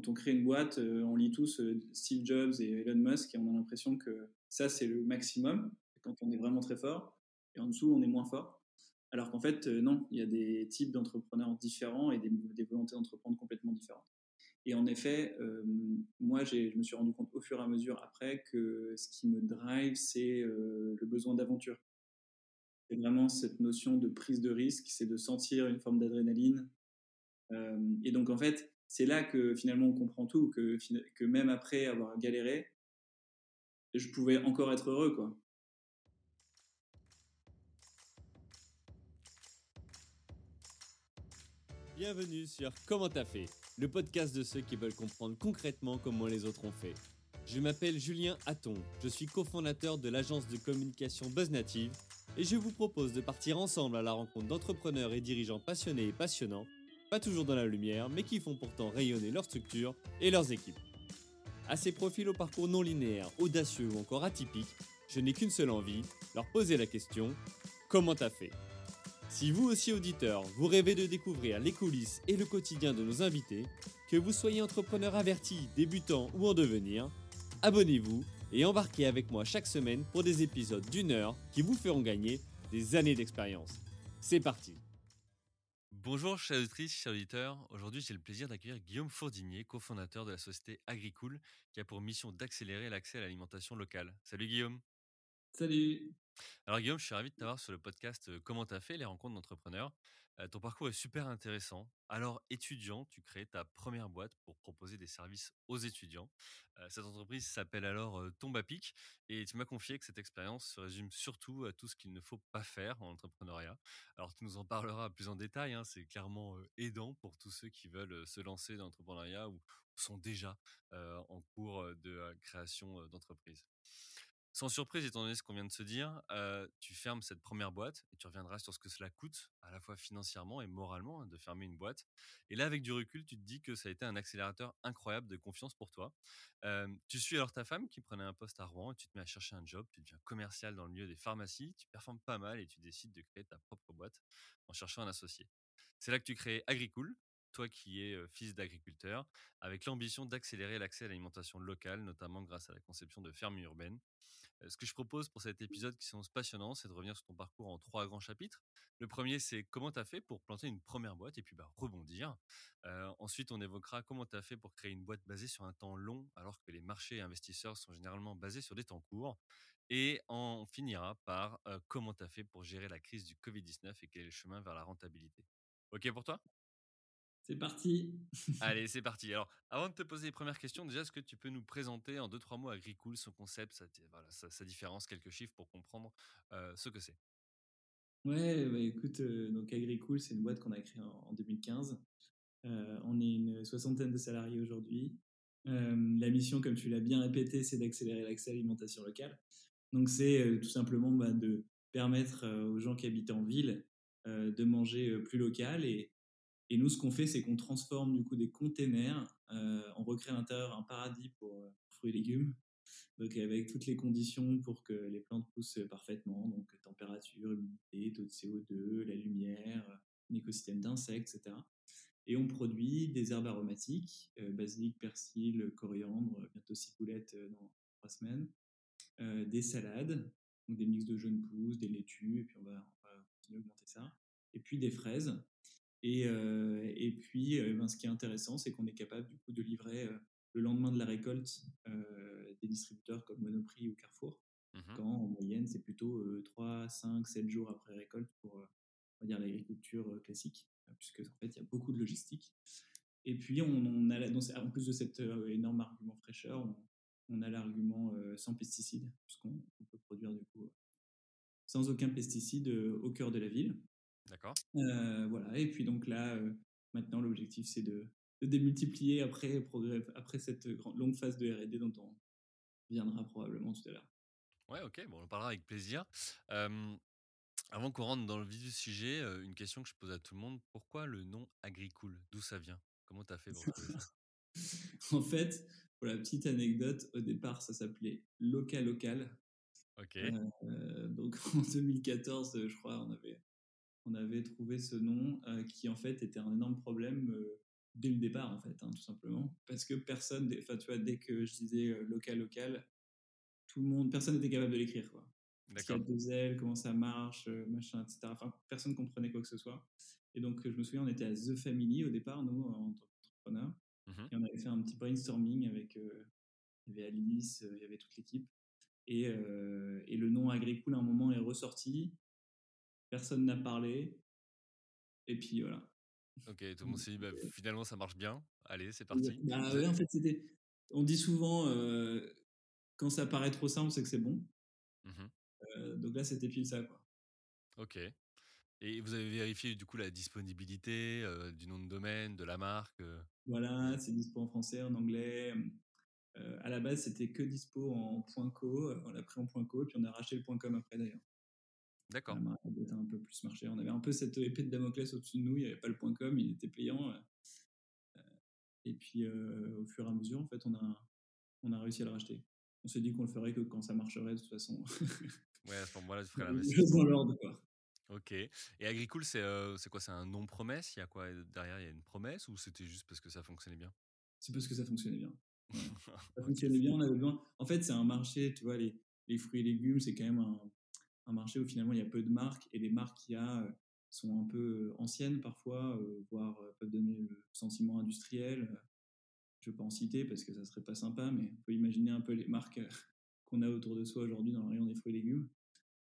quand on crée une boîte, on lit tous Steve Jobs et Elon Musk et on a l'impression que ça, c'est le maximum quand on est vraiment très fort. Et en dessous, on est moins fort. Alors qu'en fait, non, il y a des types d'entrepreneurs différents et des, des volontés d'entreprendre complètement différentes. Et en effet, moi, je me suis rendu compte au fur et à mesure après que ce qui me drive, c'est le besoin d'aventure. C'est vraiment cette notion de prise de risque, c'est de sentir une forme d'adrénaline. et donc, en fait, c'est là que finalement on comprend tout, que, même après avoir galéré, je pouvais encore être heureux, quoi. Bienvenue sur Comment t'as fait, le podcast de ceux qui veulent comprendre concrètement comment les autres ont fait. Je m'appelle Julien Hatton, je suis cofondateur de l'agence de communication BuzzNative et je vous propose de partir ensemble à la rencontre d'entrepreneurs et dirigeants passionnés et passionnants, pas toujours dans la lumière, mais qui font pourtant rayonner leur structure et leurs équipes. À ces profils au parcours non linéaire, audacieux ou encore atypiques, je n'ai qu'une seule envie, leur poser la question comment t'as fait? Si vous aussi auditeur, vous rêvez de découvrir les coulisses et le quotidien de nos invités, que vous soyez entrepreneur averti, débutant ou en devenir, abonnez-vous et embarquez avec moi chaque semaine pour des épisodes d'une heure qui vous feront gagner des années d'expérience. C'est parti Bonjour chers auditrices, chers auditeurs. Aujourd'hui, j'ai le plaisir d'accueillir Guillaume Fourdinier, cofondateur de la société Agricool, qui a pour mission d'accélérer l'accès à l'alimentation locale. Salut Guillaume. Salut. Alors Guillaume, je suis ravi de t'avoir sur le podcast Comment t'as fait les rencontres d'entrepreneurs. Ton parcours est super intéressant. Alors étudiant, tu crées ta première boîte pour proposer des services aux étudiants. cette entreprise s'appelle alors Tombe Pic et tu m'as confié que cette expérience se résume surtout à tout ce qu'il ne faut pas faire en entrepreneuriat. Alors tu nous en parleras plus en détail, hein, c'est clairement aidant pour tous ceux qui veulent se lancer dans l'entrepreneuriat ou sont déjà en cours de création d'entreprise. Sans surprise, étant donné ce qu'on vient de se dire, tu fermes cette première boîte et tu reviendras sur ce que cela coûte, à la fois financièrement et moralement, hein, de fermer une boîte. Et là, avec du recul, tu te dis que ça a été un accélérateur incroyable de confiance pour toi. tu suis alors ta femme qui prenait un poste à Rouen et tu te mets à chercher un job. Tu deviens commercial dans le milieu des pharmacies, tu performes pas mal et tu décides de créer ta propre boîte en cherchant un associé. C'est là que tu crées Agricool, toi qui es fils d'agriculteur, avec l'ambition d'accélérer l'accès à l'alimentation locale, notamment grâce à la conception de fermes urbaines. Ce que je propose pour cet épisode qui s'annonce passionnant, c'est de revenir sur ton parcours en trois grands chapitres. Le premier, c'est comment tu as fait pour planter une première boîte et puis bah, rebondir. ensuite, on évoquera comment tu as fait pour créer une boîte basée sur un temps long, alors que les marchés et investisseurs sont généralement basés sur des temps courts. Et on finira par comment tu as fait pour gérer la crise du Covid-19 et quel est le chemin vers la rentabilité. OK pour toi? C'est parti. Allez, c'est parti. Alors, avant de te poser les premières questions, déjà, est-ce que tu peux nous présenter en deux, trois mots Agricool, son concept, sa, voilà, sa, différence, quelques chiffres pour comprendre ce que c'est? Ouais, bah, écoute, donc Agricool, c'est une boîte qu'on a créée en, 2015. on est une soixantaine de salariés aujourd'hui. la mission, comme tu l'as bien répété, c'est d'accélérer l'accès à l'alimentation locale. Donc, c'est tout simplement bah, de permettre aux gens qui habitent en ville de manger plus local et, et nous, ce qu'on fait, c'est qu'on transforme du coup des containers, euh, on recrée à l'intérieur un paradis pour euh, fruits et légumes, donc avec toutes les conditions pour que les plantes poussent parfaitement, donc température, humidité, taux de CO2, la lumière, un écosystème d'insectes, etc. Et on produit des herbes aromatiques, euh, basilic, persil, coriandre, bientôt ciboulette dans trois semaines, des salades, donc des mix de jeunes pousses, des laitues, et puis on va, on va continuer à augmenter ça, et puis des fraises. Et, euh, et puis, euh, ben, ce qui est intéressant, c'est qu'on est capable du coup de livrer euh, le lendemain de la récolte des distributeurs comme Monoprix ou Carrefour, mmh quand en moyenne c'est plutôt 3, 5, 7 jours après récolte pour on va dire l'agriculture classique, puisque en fait il y a beaucoup de logistique. Et puis on, a, en plus de cet énorme argument fraîcheur, on, a l'argument sans pesticides, puisqu'on peut produire du coup sans aucun pesticide au cœur de la ville. D'accord. Euh, voilà. Et puis donc là, euh, maintenant, l'objectif, c'est de, démultiplier après, après cette longue phase de R&D dont on viendra probablement tout à l'heure. Ouais, ok. Bon, on en parlera avec plaisir. avant qu'on rentre dans le vif du sujet, euh, une question que je pose à tout le monde pourquoi le nom Agricool? D'où ça vient? Comment tu as fait pour En fait, pour la petite anecdote, au départ, ça s'appelait Local Local. Ok. donc en 2014, je crois, on avait on avait trouvé ce nom euh, qui en fait était un énorme problème euh, dès le départ, en fait, hein, tout simplement. Parce que personne, enfin, tu vois, dès que je disais local, local, tout le monde, personne n'était capable de l'écrire, quoi. A deux ailes, comment ça marche, machin, etc. Enfin, personne comprenait quoi que ce soit. Et donc, je me souviens, on était à The Family au départ, nous, en tant qu'entrepreneurs. Mmh et on avait fait un petit brainstorming avec. il y avait Alice, il y avait toute l'équipe. Et, et, le nom Agricool, à un moment, est ressorti. Personne n'a parlé. Et puis voilà. Ok, tout le monde s'est dit, bah, finalement, ça marche bien. Allez, c'est parti. Bah, ouais, en fait, c'était. On dit souvent, quand ça paraît trop simple, c'est que c'est bon. Mmh donc là, c'était pile ça, quoi. Ok. Et vous avez vérifié du coup la disponibilité du nom de domaine, de la marque Voilà, c'est dispo en français, en anglais. à la base, c'était que dispo en .co. On l'a pris en .co, puis on a racheté le .com après d'ailleurs. D'accord. La marque a un peu plus marché. On avait un peu cette épée de Damoclès au-dessus de nous. Il n'y avait pas le .com, il était payant. Et puis, au fur et à mesure, en fait, on a, on a réussi à le racheter. On s'est dit qu'on le ferait que quand ça marcherait, de toute façon. ouais, à ce moment-là, tu ferais l'investissement. dans l'ordre. Ok. Et Agricool, c'est euh, quoi? C'est un nom promesse Il y a quoi derrière Il y a une promesse? Ou c'était juste parce que ça fonctionnait bien? C'est parce que ça fonctionnait bien. ça fonctionnait bien, on avait besoin. En fait, c'est un marché, tu vois, les, les fruits et légumes, c'est quand même un, un, marché où finalement il y a peu de marques et les marques qu'il y a euh, sont un peu euh, anciennes parfois, voire peuvent donner le sentiment industriel. Je ne vais pas en citer parce que ça serait pas sympa, mais on peut imaginer un peu les marques qu'on a autour de soi aujourd'hui dans le rayon des fruits et légumes.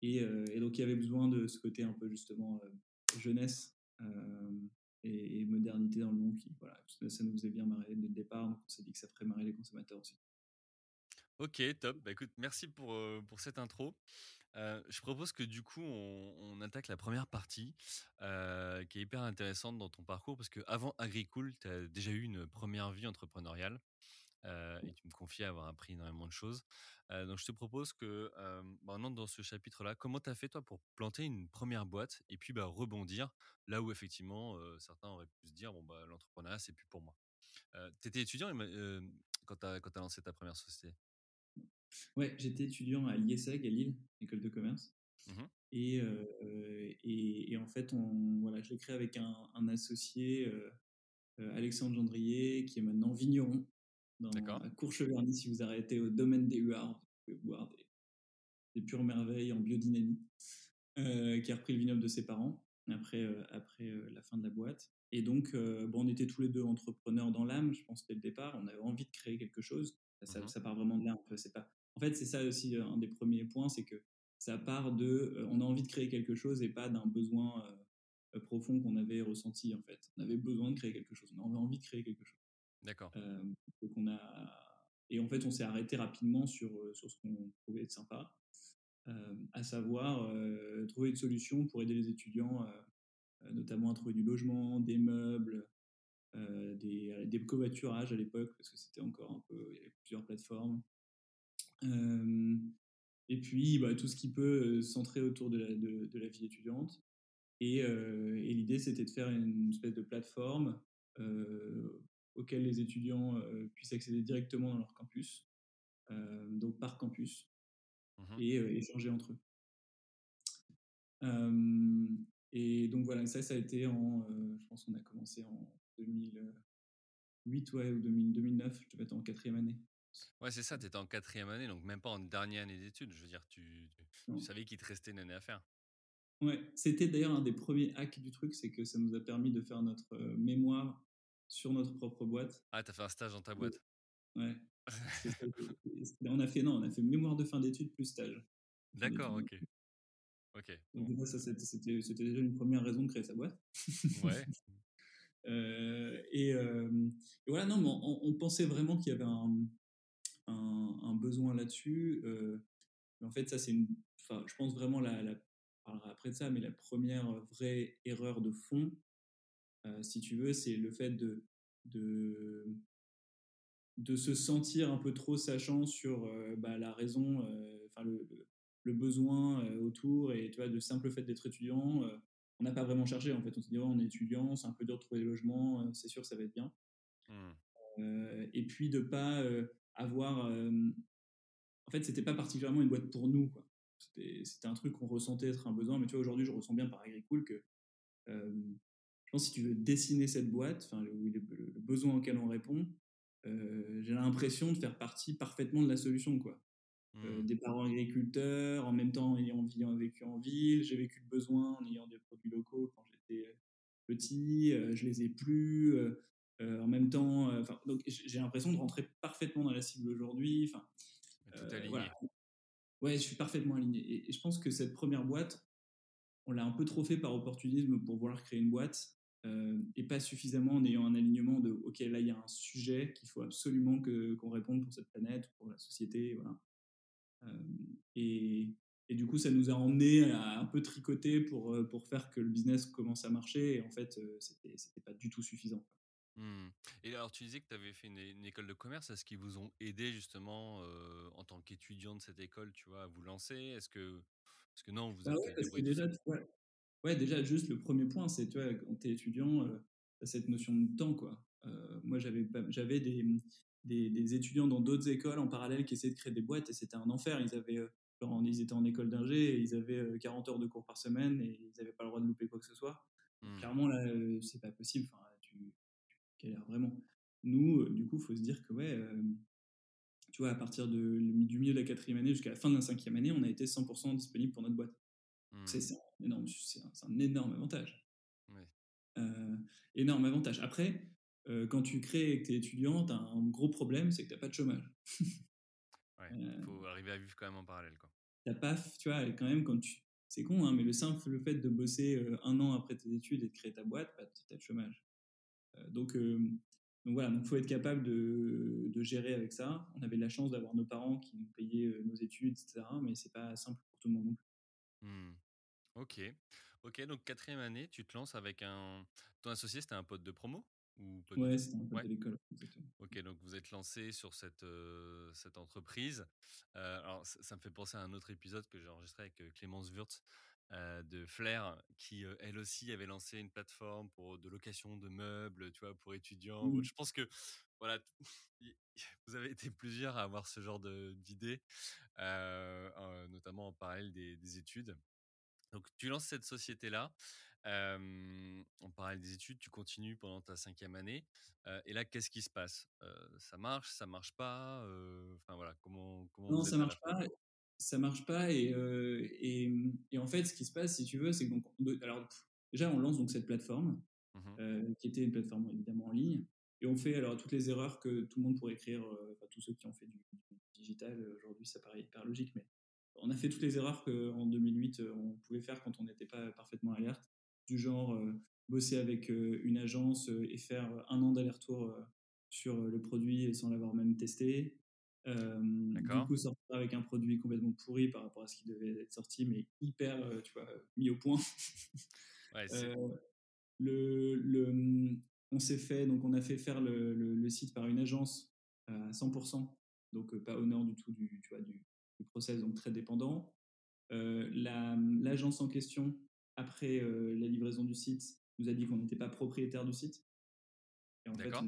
Euh, et, donc, il y avait besoin de ce côté un peu justement euh, jeunesse euh, et, modernité dans le nom qui, voilà, ça nous faisait bien marrer dès le départ. Donc, on s'est dit que ça ferait marrer les consommateurs aussi. Ok, top. Bah, écoute, merci pour, pour cette intro. je propose que du coup, on, attaque la première partie qui est hyper intéressante dans ton parcours parce qu'avant Agricool, tu as déjà eu une première vie entrepreneuriale. Et tu me confies avoir appris énormément de choses. Donc je te propose que maintenant dans ce chapitre-là, comment tu as fait toi pour planter une première boîte et puis bah, rebondir là où effectivement certains auraient pu se dire bon bah l'entrepreneuriat c'est plus pour moi. tu étais étudiant quand tu as, as, lancé ta première société? Ouais, j'étais étudiant à l'IESEG à Lille, école de commerce. Mmh et, et, et, en fait, on, voilà, je l'ai créé avec un, un associé, Alexandre Gendrier, qui est maintenant vigneron dans, à Courcheverny, si vous arrêtez au domaine des Huards, vous pouvez boire des, pures merveilles en biodynamie, euh, qui a repris le vignoble de ses parents après, euh, après euh, la fin de la boîte. Et donc, bon, on était tous les deux entrepreneurs dans l'âme, je pense, dès le départ. On avait envie de créer quelque chose. Ça, mmh part vraiment de là. C'est pas... En fait, c'est ça aussi un des premiers points, c'est que ça part de on a envie de créer quelque chose et pas d'un besoin profond qu'on avait ressenti, en fait. On avait besoin de créer quelque chose. On avait envie de créer quelque chose. D'accord. donc a et en fait on s'est arrêté rapidement sur sur ce qu'on trouvait être sympa, à savoir trouver une solution pour aider les étudiants, notamment à trouver du logement, des meubles, des, des covoiturages à l'époque parce que c'était encore un peu il y avait plusieurs plateformes. Et puis bah, tout ce qui peut centrer autour de la, de, la vie étudiante. Et, et l'idée, c'était de faire une espèce de plateforme auxquels les étudiants puissent accéder directement dans leur campus, donc par campus, mmh et échanger entre eux. et donc voilà, ça, ça a été en, je pense qu'on a commencé en 2008 ouais, ou 2009, je devais être en quatrième année. Ouais, c'est ça, tu étais en quatrième année, donc même pas en dernière année d'études. Je veux dire, tu, tu savais qu'il te restait une année à faire. Ouais, c'était d'ailleurs un des premiers hacks du truc, c'est que ça nous a permis de faire notre mémoire sur notre propre boîte. Ah, t'as fait un stage dans ta boîte Ouais. on a fait non, on a fait mémoire de fin d'études plus stage. D'accord, ok. Ok. Donc ça, c'était, déjà une première raison de créer sa boîte. Ouais. Euh, et, euh, et, voilà, non, mais on, pensait vraiment qu'il y avait un, un, besoin là-dessus. Euh, en fait, ça, c'est une. Enfin, je pense vraiment la, la après de ça, mais la première vraie erreur de fond, euh, si tu veux, c'est le fait de, de, de, se sentir un peu trop sachant sur euh, bah, la raison, enfin le, le, besoin autour, et tu vois, de simple fait d'être étudiant, on n'a pas vraiment cherché en fait. On s'est dit, on est étudiant, c'est un peu dur de trouver des logements, c'est sûr, ça va être bien. Mmh. et puis de pas avoir. en fait, c'était pas particulièrement une boîte pour nous. C'était un truc qu'on ressentait être un besoin, mais tu vois, aujourd'hui, je ressens bien par Agricool que pense si tu veux dessiner cette boîte, enfin, le, le, besoin auquel on répond, j'ai l'impression de faire partie parfaitement de la solution, quoi. Mmh. des parents agriculteurs, en même temps ayant, ayant vécu en ville, j'ai vécu le besoin en ayant des produits locaux quand j'étais petit, je les ai plus. En même temps, enfin, donc j'ai l'impression de rentrer parfaitement dans la cible aujourd'hui. Enfin, voilà. Ouais, je suis parfaitement aligné. Et, je pense que cette première boîte, on l'a un peu trop fait par opportunisme pour vouloir créer une boîte et pas suffisamment en ayant un alignement de OK, là il y a un sujet qu'il faut absolument que qu'on réponde pour cette planète, pour la société, voilà. et, et du coup, ça nous a emmené à un peu tricoter pour, pour faire que le business commence à marcher. Et en fait, c'était, c'était pas du tout suffisant. Mmh. Et alors, tu disais que tu avais fait une, école de commerce. Est-ce qu'ils vous ont aidé justement en tant qu'étudiant de cette école, tu vois, à vous lancer? Est-ce que, est que non, vous bah êtes ouais, déjà, ouais. déjà, juste le premier point, c'est, tu vois, quand tu es étudiant, tu as cette notion de temps, quoi. moi, j'avais, j'avais des, des, des, étudiants dans d'autres écoles en parallèle qui essayaient de créer des boîtes et c'était un enfer. Ils avaient ils étaient en école d'ingé et ils avaient 40 heures de cours par semaine et ils n'avaient pas le droit de louper quoi que ce soit. Mmh. Clairement, là, c'est pas possible. Enfin, tu, tu galères vraiment. Nous, du coup, il faut se dire que, ouais, tu vois, à partir de, du milieu de la quatrième année jusqu'à la fin de la cinquième année, on a été 100% disponible pour notre boîte. Mmh. C'est un énorme, un, un énorme avantage. énorme avantage. Après, quand tu crées et que tu es étudiant, tu as un gros problème, c'est que tu n'as pas de chômage. Il faut arriver à vivre quand même en parallèle. Quoi. T'as pas, tu vois, quand même, quand tu. C'est con, hein, mais le simple le fait de bosser un an après tes études et de créer ta boîte, bah, tu as le chômage. Donc, donc voilà, il faut être capable de, de, gérer avec ça. On avait de la chance d'avoir nos parents qui nous payaient nos études, etc. Mais c'est pas simple pour tout le monde non plus. Mmh. Ok. Ok, donc quatrième année, tu te lances avec un. Ton associé, c'était un pote de promo? Ou Ouais, c'était un pote de l'école. Ok, donc vous êtes lancé sur cette, cette entreprise. alors, ça, me fait penser à un autre épisode que j'ai enregistré avec Clémence Wurtz de Flair, qui elle aussi avait lancé une plateforme pour de location de meubles, tu vois, pour étudiants. Mmh. Je pense que voilà, vous avez été plusieurs à avoir ce genre d'idées, notamment en parallèle des, des études. Donc, tu lances cette société-là on parlait des études, tu continues pendant ta cinquième année. et là, qu'est-ce qui se passe? Ça marche, ça marche pas Enfin voilà, comment, comment Non, ça marche pas. Ça marche pas et, et, et, en fait, ce qui se passe, si tu veux, c'est que donc, alors déjà on lance donc cette plateforme mmh qui était une plateforme évidemment en ligne et on fait alors toutes les erreurs que tout le monde pourrait écrire, enfin, tous ceux qui ont fait du, du digital aujourd'hui, ça paraît hyper logique, mais on a fait toutes les erreurs qu'en 2008 on pouvait faire quand on n'était pas parfaitement alerte du genre euh, bosser avec euh, une agence euh, et faire un an d'aller-retour sur le produit sans l'avoir même testé. Du coup, sortir avec un produit complètement pourri par rapport à ce qui devait être sorti, mais hyper, tu vois, mis au point. le, le, on s'est fait, donc on a fait faire le, le, site par une agence à 100%, donc pas honneur du tout du, tu vois, du, du process, donc très dépendant. L'agence en question après euh, la livraison du site, nous a dit qu'on n'était pas propriétaire du site. D'accord.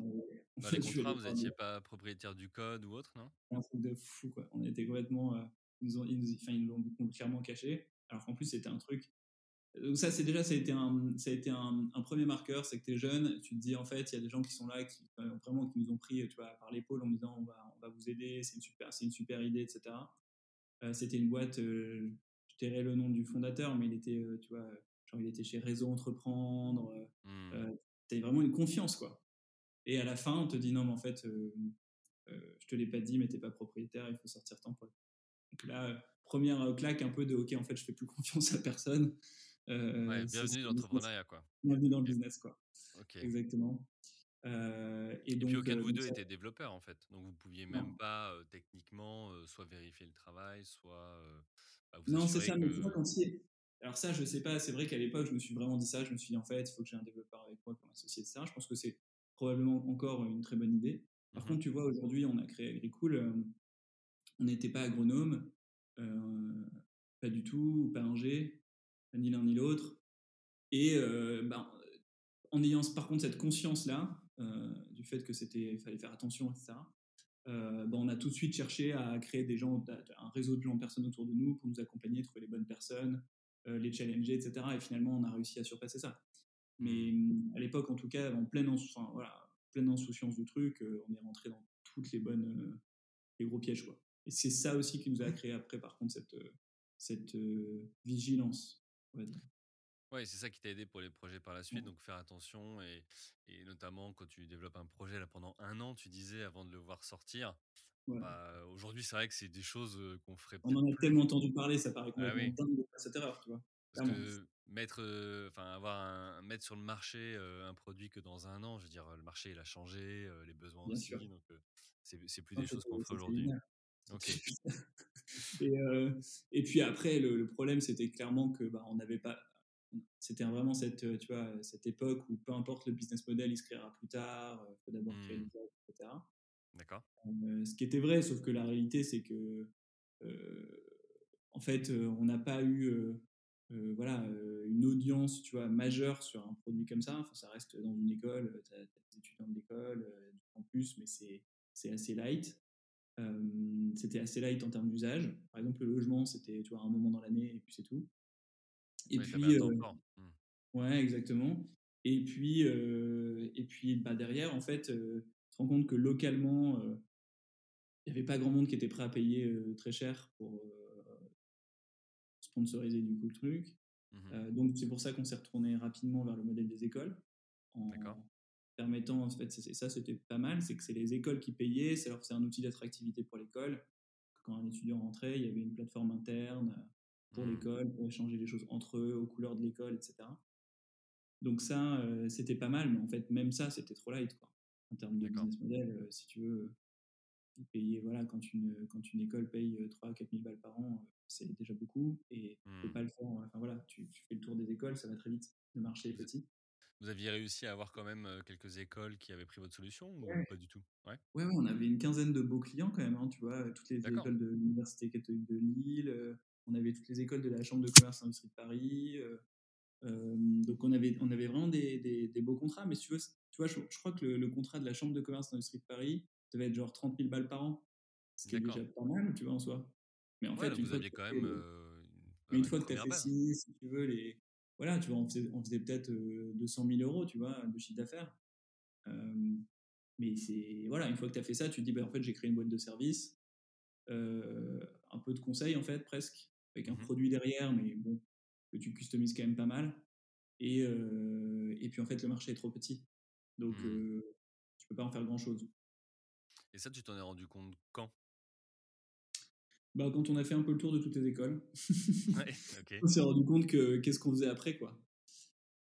Dans les contrats, vous n'étiez pas propriétaire du code ou autre, non? Un truc de fou, quoi. On était complètement. Euh, ils, nous ont, ils, l'ont clairement caché. Alors qu'en plus, c'était un truc. Donc, ça, c'est déjà, ça a été un, ça a été un, premier marqueur, c'est que tu es jeune, tu te dis, en fait, il y a des gens qui sont là, qui vraiment qui nous ont pris tu vois, par l'épaule en disant, on va, on va vous aider, c'est une, super, une super idée, etc. Euh, c'était une boîte, je tairai le nom du fondateur, mais il était, euh, tu vois, genre il était chez Réseau Entreprendre. Euh, euh, tu vraiment une confiance, quoi. Et à la fin, on te dit non, mais en fait, je te l'ai pas dit, mais t'es pas propriétaire, il faut sortir ton pote. Donc là, première claque un peu de OK, en fait, je fais plus confiance à personne. ouais, bienvenue dans l'entrepreneuriat, quoi. Bienvenue dans le business, quoi. Exactement. et, donc, puis aucun de vous deux était développeur en fait, donc vous pouviez même pas techniquement soit vérifier le travail, soit non, c'est ça, mais tu vois, quand c'est. Alors, ça, je sais pas, c'est vrai qu'à l'époque, je me suis vraiment dit ça. Je me suis dit, en fait, il faut que j'ai un développeur avec moi comme associé de ça. Je pense que c'est probablement encore une très bonne idée. Par mmh contre, tu vois, aujourd'hui, on a créé Agricool. Euh, on n'était pas agronome, euh, pas du tout, pas ingé, ni l'un ni l'autre. Et euh, ben, en ayant par contre cette conscience-là, du fait que c'était, fallait faire attention, etc. Euh, bah, on a tout de suite cherché à créer des gens, un réseau de gens, personnes autour de nous pour nous accompagner, trouver les bonnes personnes, euh, les challenger, etc. Et finalement, on a réussi à surpasser ça. Mais Mmh. mmh, à l'époque, en tout cas, en pleine, enfin, voilà, pleine insouciance du truc, on est rentré dans toutes les bonnes, les gros pièges, quoi. Et c'est ça aussi qui nous a créé après, par contre, cette, cette vigilance, on va dire. C'est ça qui t'a aidé pour les projets par la suite, donc faire attention et, et, notamment quand tu développes un projet là pendant un an, tu disais avant de le voir sortir. Bah, aujourd'hui, c'est vrai que c'est des choses qu'on ferait On en a plus. tellement entendu parler, ça paraît Ah complètement oui. dingue de faire cette erreur, tu vois. Parce que mettre, enfin avoir un, mettre sur le marché un produit que dans un an, je veux dire, le marché il a changé, les besoins Bien aussi, sûr. donc c'est plus des choses qu'on ferait aujourd'hui. génial. Ok. et, et, puis après, le, le problème, c'était clairement que bah, on n'avait pas. C'était vraiment cette, tu vois, cette époque où peu importe le business model, il se créera plus tard, il faut d'abord créer Mmh. l'usage, etc. D'accord. ce qui était vrai, sauf que la réalité, c'est que, en fait, on n'a pas eu euh, voilà, une audience tu vois, majeure sur un produit comme ça. Enfin, ça reste dans une école, tu as, des étudiants de l'école, du campus, mais c'est assez light. c'était assez light en termes d'usage. Par exemple, le logement, c'était tu vois, un moment dans l'année et puis c'est tout. Et ouais, puis, euh, mmh. ouais, exactement. Et puis, euh, et puis bah, derrière, en fait, euh, tu te rends compte que localement, il n'y avait pas grand monde qui était prêt à payer très cher pour sponsoriser du coup le truc. Mmh donc c'est pour ça qu'on s'est retourné rapidement vers le modèle des écoles en permettant en fait c'est ça c'était pas mal c'est que c'est les écoles qui payaient c'est c'est un outil d'attractivité pour l'école. Quand un étudiant rentrait il y avait une plateforme interne pour mmh. l'école pour échanger les choses entre eux aux couleurs de l'école etc donc ça c'était pas mal mais en fait même ça c'était trop light quoi en termes de business model si tu veux payer voilà quand une quand une école paye 3 à 4 000 balles par an c'est déjà beaucoup et tu peux Mmh. pas le faire. Enfin voilà, tu, tu, fais le tour des écoles, ça va très vite. Le marché est petit. Vous aviez réussi à avoir quand même quelques écoles qui avaient pris votre solution ouais. ou pas du tout? Ouais. ouais, ouais, on avait une quinzaine de beaux clients quand même. Hein, tu vois, toutes les écoles de l'université catholique de Lille. Euh, on avait toutes les écoles de la chambre de commerce et industrie de Paris. Euh, euh, donc on avait, on avait vraiment des, des, des, beaux contrats. Mais si tu veux, tu vois, je, je crois que le, le, contrat de la chambre de commerce et industrie de Paris devait être genre 30 000 balles par an, ce qui est déjà pas mal, tu vois, en soi. Mais en ouais, fait, une vous fois aviez quand même. Euh, mais une fois que tu as fait ci, si tu veux, les... voilà, tu vois, on faisait, on faisait peut-être 200 000 euros, tu vois, de chiffre d'affaires. Euh, mais c'est, voilà, une fois que tu as fait ça, tu te dis, bah, en fait, j'ai créé une boîte de service, euh, un peu de conseil, en fait, presque, avec un mmh produit derrière, mais bon, que tu customises quand même pas mal. Et, euh, et puis, en fait, le marché est trop petit. Donc, mmh. euh, tu peux pas en faire grand-chose. Et ça, tu t'en es rendu compte quand? Bah, quand on a fait un peu le tour de toutes les écoles, ouais, okay. on s'est rendu compte que qu'est-ce qu'on faisait après, quoi.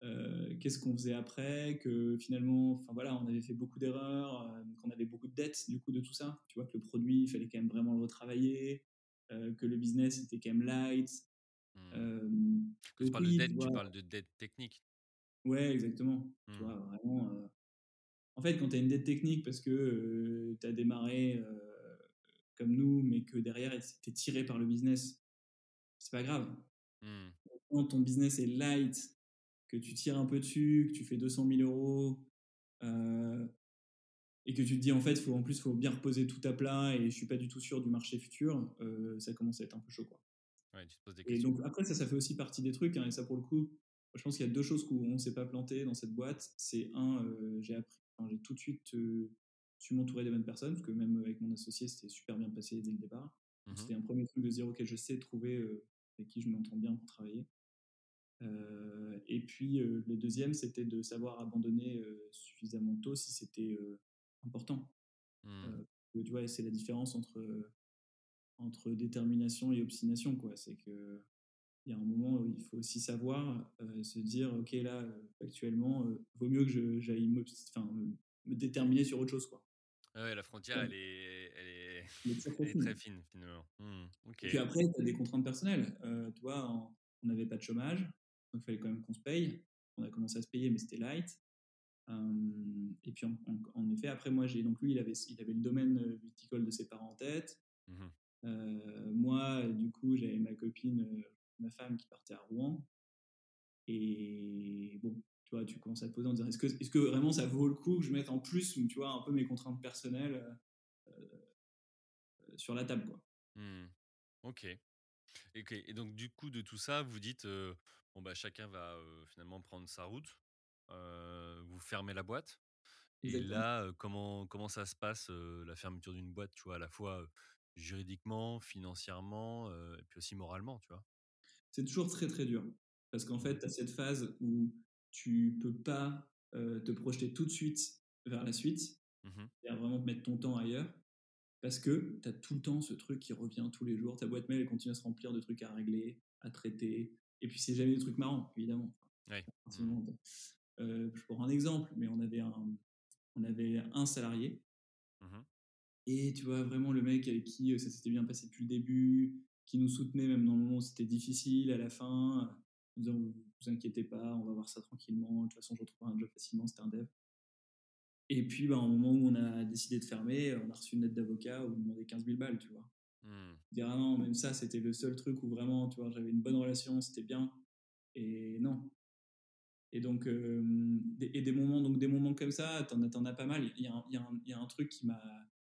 Euh, qu'est-ce qu'on faisait après, que finalement, enfin voilà, on avait fait beaucoup d'erreurs, euh, qu'on avait beaucoup de dettes du coup de tout ça. Tu vois que le produit, il fallait quand même vraiment le retravailler, euh, que le business était quand même light. Mmh. Quand tu parles oui, de dette, tu, tu parles de dette technique. Ouais, exactement. Mmh. Tu vois, vraiment. En fait, quand tu as une dette technique parce que tu as démarré comme nous, mais que derrière, tu es tiré par le business, c'est pas grave. Mmh. Quand ton business est light, que tu tires un peu dessus, que tu fais 200 000 euros, euh, et que tu te dis en fait, faut, en plus, il faut bien reposer tout à plat et je suis pas du tout sûr du marché futur, euh, ça commence à être un peu chaud. Quoi. Ouais, tu te poses des et donc après, ça, ça fait aussi partie des trucs, hein, et ça pour le coup, je pense qu'il y a deux choses où on s'est pas planté dans cette boîte. C'est un, euh, j'ai appris, enfin, j'ai tout de suite euh, su m'entourer des bonnes personnes, parce que même avec mon associé, c'était super bien passé dès le départ. Mmh C'était un premier truc de dire, ok, je sais trouver euh, avec qui je m'entends bien pour travailler. Euh, et puis le deuxième, c'était de savoir abandonner suffisamment tôt si c'était important. Mmh. tu vois, c'est la différence entre, entre détermination et obstination. Quoi. C'est que il y a un moment où il faut aussi savoir se dire, ok, là, actuellement, vaut mieux que j'aille me, me déterminer sur autre chose. Quoi. Ouais, la frontière, ouais. elle, est, elle, est, elle, est, très, elle est, très, fine, finalement. Mmh, okay. Et puis après, tu as des contraintes personnelles. Euh, tu vois, en, on n'avait pas de chômage, donc il fallait quand même qu'on se paye. On a commencé à se payer, mais c'était light. Euh, et puis en, en, en, effet, après moi, j'ai donc lui, il avait, il avait le domaine viticole de ses parents en tête. Mmh. Euh, moi, du coup, j'avais ma copine, euh, ma femme qui partait à Rouen. Et bon, tu vois, tu commences à te poser en disant est-ce que, est que vraiment ça vaut le coup que je mette en plus, tu vois, un peu mes contraintes personnelles euh, sur la table, quoi. Mmh. Ok. Okay. Et donc, du coup, de tout ça, vous dites, euh, bon, bah, chacun va euh, finalement prendre sa route. vous fermez la boîte. Et là, comment, comment ça se passe, la fermeture d'une boîte, tu vois, à la fois juridiquement, financièrement, et puis aussi moralement, tu vois? C'est toujours très très dur. Parce qu'en fait, mmh. tu as cette phase où tu peux pas te projeter tout de suite vers la suite, mmh et vraiment mettre ton temps ailleurs, parce que tu as tout le temps ce truc qui revient tous les jours. Ta boîte mail elle continue à se remplir de trucs à régler, à traiter, et puis c'est jamais des trucs marrants, évidemment. Mmh. je prends un exemple, mais on avait un, on avait un salarié. Et tu vois, vraiment le mec avec qui ça s'était bien passé depuis le début, qui nous soutenait même dans le moment où c'était difficile à la fin, nous disant vous inquiétez pas, on va voir ça tranquillement, de toute façon je retrouverai un job facilement, c'était un dev. Et puis, bah, au moment où on a décidé de fermer, on a reçu une lettre d'avocat où on demandait 15 000 balles, tu vois. Mmh. Dire, ah non, même ça, c'était le seul truc où vraiment, tu vois, j'avais une bonne relation, c'était bien. Et non. Et donc, des, et des moments, donc des moments comme ça, t'en, en as pas mal. Il y a, il y a, un, il y a un truc qui m'a,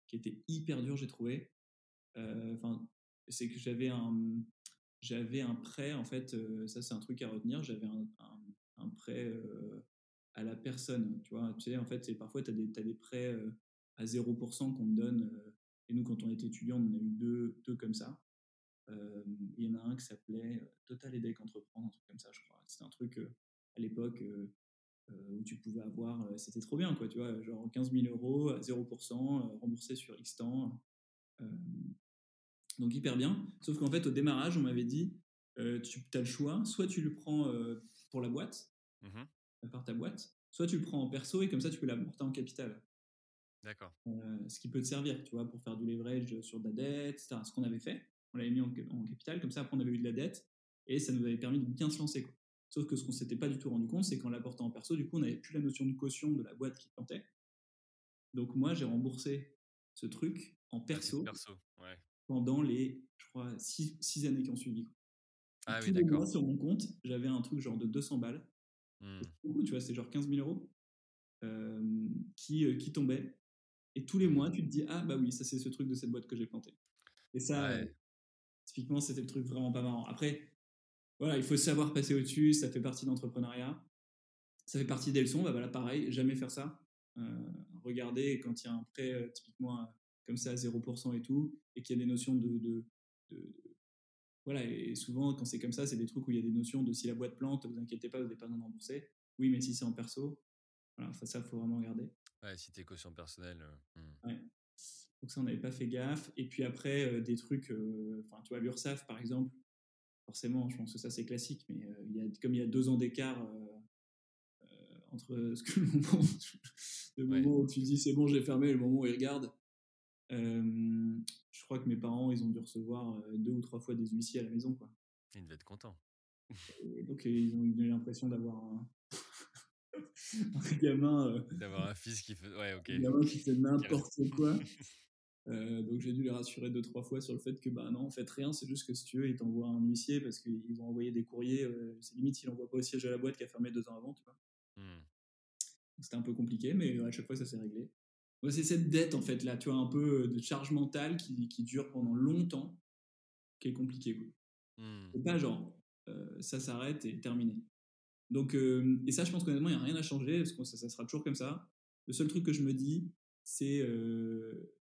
qui était hyper dur, j'ai trouvé. Enfin, c'est que j'avais un, j'avais un prêt, en fait, ça c'est un truc à retenir, j'avais un, un, prêt à la personne, tu vois. Tu sais, en fait, parfois tu as des prêts à 0% qu'on te donne, et nous, quand on était étudiant, on en a eu deux, deux comme ça. Il y en a un qui s'appelait Total Edec Entreprendre, un truc comme ça, je crois. C'était un truc à l'époque où tu pouvais avoir, c'était trop bien, quoi, tu vois, genre 15 000 euros à 0%, remboursé sur X temps. Donc hyper bien. Sauf qu'en fait, au démarrage, on m'avait dit, tu as le choix, soit tu le prends pour la boîte, mmh par ta boîte, soit tu le prends en perso et comme ça, tu peux l'apporter en capital. D'accord. ce qui peut te servir, tu vois, pour faire du leverage sur de la dette, etc. Ce qu'on avait fait, on l'avait mis en, capital, comme ça, après, on avait eu de la dette et ça nous avait permis de bien se lancer. Quoi. Sauf que ce qu'on s'était pas du tout rendu compte, c'est qu'en l'apportant en perso, du coup, on n'avait plus la notion de caution de la boîte qui plantait. Donc moi, j'ai remboursé ce truc en perso, perso ouais pendant les, je crois, six, années qui ont suivi. Ah oui, d'accord. sur mon compte, j'avais un truc genre de 200 balles. Mmh. Beaucoup, tu vois, c'est genre 15 000 euros qui, qui tombait. Et tous les mois, tu te dis, ah bah oui, ça c'est ce truc de cette boîte que j'ai planté. Et ça, typiquement, c'était le truc vraiment pas marrant. Après, voilà, il faut savoir passer au-dessus, ça fait partie d'entrepreneuriat. Ça fait partie des leçons, bah voilà, pareil, jamais faire ça. regardez quand il y a un prêt, typiquement comme ça à 0% et tout, et qu'il y a des notions de, de, voilà, et souvent quand c'est comme ça, c'est des trucs où il y a des notions de si la boîte plante, vous inquiétez pas, vous n'avez pas besoin de rembourser. Oui, mais si c'est en perso, voilà, ça, il faut vraiment regarder. Ouais, si t'es caution personnelle. Euh, hmm. ouais. Donc ça, on n'avait pas fait gaffe. Et puis après, euh, des trucs, euh, enfin, tu vois, l'URSAF, par exemple, forcément, je pense que ça, c'est classique, mais il y a, comme il y a deux ans d'écart entre ce que le moment, le moment où tu dis c'est bon, j'ai fermé, et le moment où ils regardent, je crois que mes parents, ils ont dû recevoir deux ou trois fois des huissiers à la maison. Quoi. Ils devaient être contents. Et donc, ils ont eu l'impression d'avoir un, gamin. d'avoir un fils qui fait. Ouais, ok. Un gamin qui fait n'importe quoi. donc j'ai dû les rassurer deux trois fois sur le fait que bah non en fait rien c'est juste que si tu veux ils t'envoient un huissier parce qu'ils ont envoyé des courriers c'est limite ils l'envoient pas au siège à la boîte qui a fermé deux ans avant tu vois mmh. c'était un peu compliqué mais à chaque fois ça s'est réglé c'est cette dette, en fait, là, tu vois, un peu euh, de charge mentale qui, qui dure pendant longtemps, qui est compliqué. Quoi. Mmh. pas genre, euh, ça s'arrête et terminé. Donc, euh, et ça, je pense qu'honnêtement, il n'y a rien à changer, parce que ça, ça, sera toujours comme ça. Le seul truc que je me dis, c'est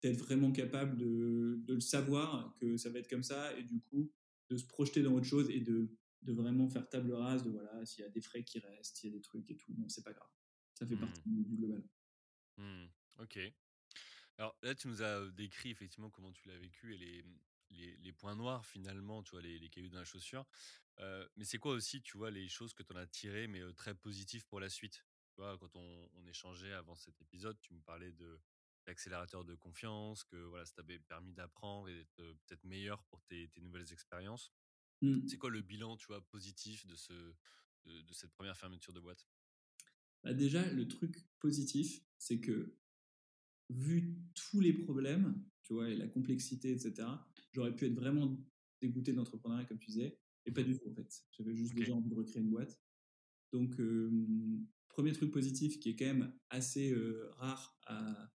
d'être vraiment capable de, de, le savoir, que ça va être comme ça, et du coup, de se projeter dans autre chose et de, de vraiment faire table rase de voilà, s'il y a des frais qui restent, s'il y a des trucs et tout, bon, c'est pas grave. Ça fait mmh. partie du, global. Mmh. Ok. Alors là, tu nous as décrit effectivement comment tu l'as vécu et les, les, les, points noirs finalement, tu vois, les, les cailloux dans la chaussure. mais c'est quoi aussi, tu vois, les choses que tu en as tirées, mais très positives pour la suite? Tu vois, quand on, on, échangeait avant cet épisode, tu me parlais de l'accélérateur de confiance, que voilà, ça t'avait permis d'apprendre et d'être peut-être meilleur pour tes, tes nouvelles expériences. Mmh. C'est quoi le bilan, tu vois, positif de, ce, de, de cette première fermeture de boîte? Bah Déjà, le truc positif, c'est que vu tous les problèmes, tu vois, et la complexité, etc., j'aurais pu être vraiment dégoûté d'entrepreneuriat, comme tu disais, et pas du tout, en fait. J'avais juste déjà envie de recréer une boîte. Donc, premier truc positif qui est quand même assez rare à,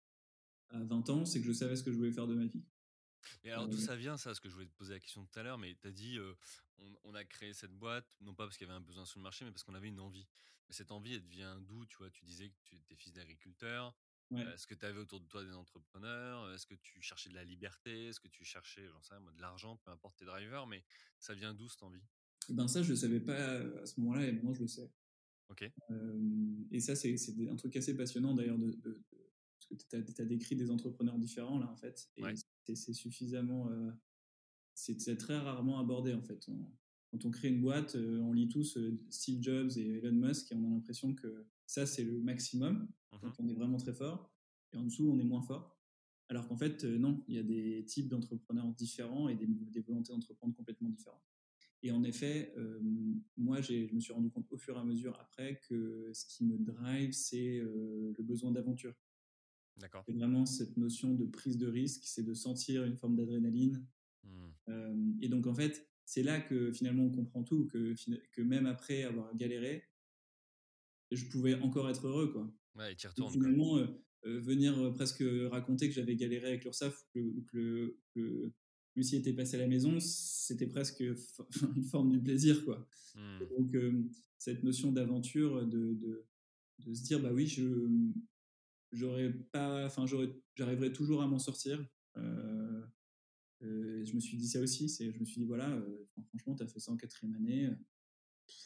à 20 ans, c'est que je savais ce que je voulais faire de ma vie. Et alors, d'où ça vient, ça? Parce que je voulais te poser la question tout à l'heure, mais tu as dit, on, a créé cette boîte, non pas parce qu'il y avait un besoin sur le marché, mais parce qu'on avait une envie. Mais cette envie, elle vient d'où Tu vois, tu disais que tu étais fils d'agriculteur. Est-ce que tu avais autour de toi des entrepreneurs Est-ce que tu cherchais de la liberté Est-ce que tu cherchais, j'en sais moi, de l'argent, peu importe tes drivers, mais ça vient d'où cette envie? Eh ben ça, je ne savais pas à ce moment-là, et maintenant je le sais. Ok. et ça, c'est un truc assez passionnant d'ailleurs de, parce que tu as, décrit des entrepreneurs différents là en fait, et c'est suffisamment, euh, c'est très rarement abordé en fait. quand on crée une boîte, on lit tous Steve Jobs et Elon Musk et on a l'impression que ça c'est le maximum, mmh on est vraiment très fort, et en dessous on est moins fort. Alors qu'en fait, non, il y a des types d'entrepreneurs différents et des, des volontés d'entreprendre complètement différentes. Et en effet, moi, je me suis rendu compte au fur et à mesure après que ce qui me drive, c'est le besoin d'aventure. C'est vraiment cette notion de prise de risque, c'est de sentir une forme d'adrénaline. Mmh. et donc, en fait, c'est là que finalement on comprend tout, que, que même après avoir galéré, je pouvais encore être heureux. Quoi. Ouais, et tu retournes. Finalement, venir presque raconter que j'avais galéré avec l'URSSAF ou que, que Lucie était passée à la maison, c'était presque une forme du plaisir. Quoi. Mmh. Donc, cette notion d'aventure, de, de, de, se dire, bah oui, je, j'aurais pas, enfin, j'arriverais toujours à m'en sortir. Euh, euh, je me suis dit ça aussi, c'est, je me suis dit voilà, euh, franchement, tu as fait ça en quatrième année,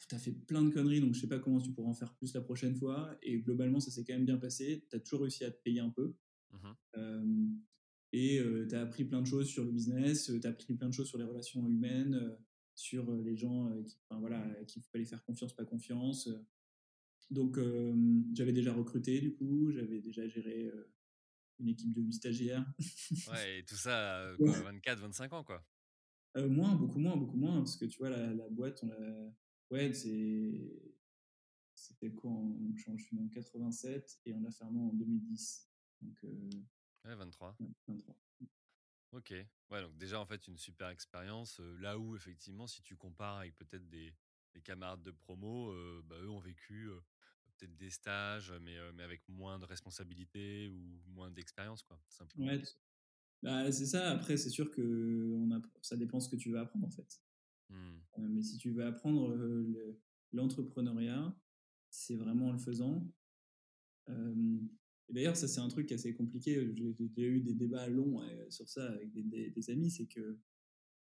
tu as fait plein de conneries, donc je sais pas comment tu pourras en faire plus la prochaine fois. Et globalement, ça s'est quand même bien passé. Tu as toujours réussi à te payer un peu. Mmh et tu as appris plein de choses sur le business, tu as appris plein de choses sur les relations humaines, sur les gens qui, enfin, voilà, qu'il fallait faire confiance, pas confiance. Donc, j'avais déjà recruté, du coup, j'avais déjà géré une équipe de 8 stagiaires. ouais, et tout ça à 24, 25 ans, quoi. moins, beaucoup moins, beaucoup moins, parce que tu vois, la, la boîte, on l'a. Ouais, c'est. C'était quoi. Je suis né en 87 et on l'a fermé en 2010. Donc, ouais, 23. 23. Ok. Ouais, donc déjà, en fait, une super expérience. là où, effectivement, si tu compares avec peut-être des, des, camarades de promo, bah, eux ont vécu peut-être des stages, mais, mais avec moins de responsabilités ou moins d'expérience, quoi, simplement. Ouais, bah, c'est ça. Après, c'est sûr que on a, ça dépend ce que tu veux apprendre, en fait. Mmh. mais si tu veux apprendre l'entrepreneuriat, c'est vraiment en le faisant. d'ailleurs, ça, c'est un truc assez compliqué. J'ai eu des débats longs sur ça avec des, des, amis. C'est que,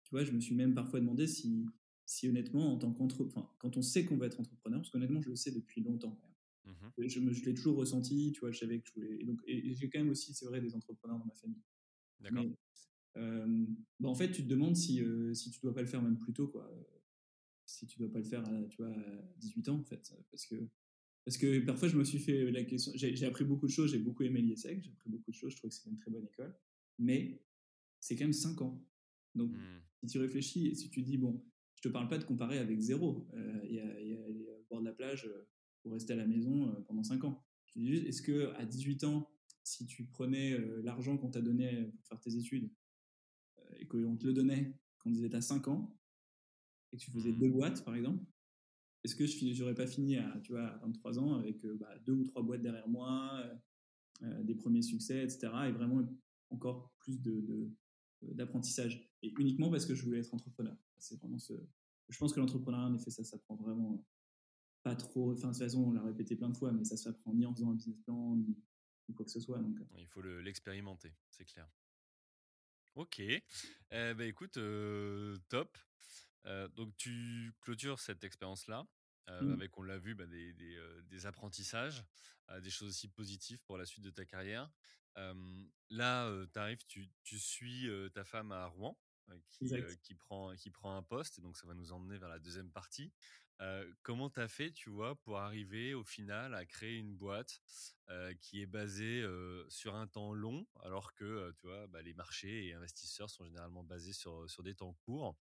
tu vois, je me suis même parfois demandé si, si honnêtement, en tant qu'entrepreneur, quand on sait qu'on va être entrepreneur, parce qu'honnêtement, je le sais depuis longtemps. Mmh je, je l'ai toujours ressenti, tu vois, je savais que je voulais. Et, donc, et, j'ai quand même aussi, c'est vrai, des entrepreneurs dans ma famille. D'accord. Bah en fait, tu te demandes si, si tu dois pas le faire même plus tôt, quoi. Si tu dois pas le faire, à, tu vois, à 18 ans, en fait. Parce que, parce que parfois, je me suis fait la question. J'ai appris beaucoup de choses, j'ai beaucoup aimé l'IESEC, j'ai appris beaucoup de choses, je trouve que c'est une très bonne école. Mais c'est quand même 5 ans. Donc, mmh. si tu réfléchis et si tu dis, bon, je te parle pas de comparer avec zéro. Il y, a, y, a, au bord de la plage pour rester à la maison pendant 5 ans. Je dis juste, est-ce que à 18 ans, si tu prenais l'argent qu'on t'a donné pour faire tes études et qu'on te le donnait quand étais à 5 ans et que tu faisais deux mmh. boîtes, par exemple, est-ce que je n'aurais pas fini à, tu vois, à 23 ans avec bah, deux ou trois boîtes derrière moi, des premiers succès, etc. et vraiment encore plus de, d'apprentissage? Et uniquement parce que je voulais être entrepreneur. C'est vraiment ce. Je pense que l'entrepreneuriat, en effet, ça s'apprend vraiment pas trop. Enfin, de toute façon, on l'a répété plein de fois, mais ça s'apprend ni en faisant un business plan, ni, quoi que ce soit. Donc. Euh. Il faut l'expérimenter, c'est clair. Ok. Eh ben, écoute, euh, top. Euh, donc, tu clôtures cette expérience-là. Mmh. avec, on l'a vu, bah, des, des, des, apprentissages, des choses aussi positives pour la suite de ta carrière là, tu arrives, tu, suis ta femme à Rouen, qui, qui, prend, qui prend un poste, et donc ça va nous emmener vers la deuxième partie. Comment tu as fait, tu vois, pour arriver au final à créer une boîte qui est basée sur un temps long, alors que, tu vois, bah, les marchés et investisseurs sont généralement basés sur, des temps courts?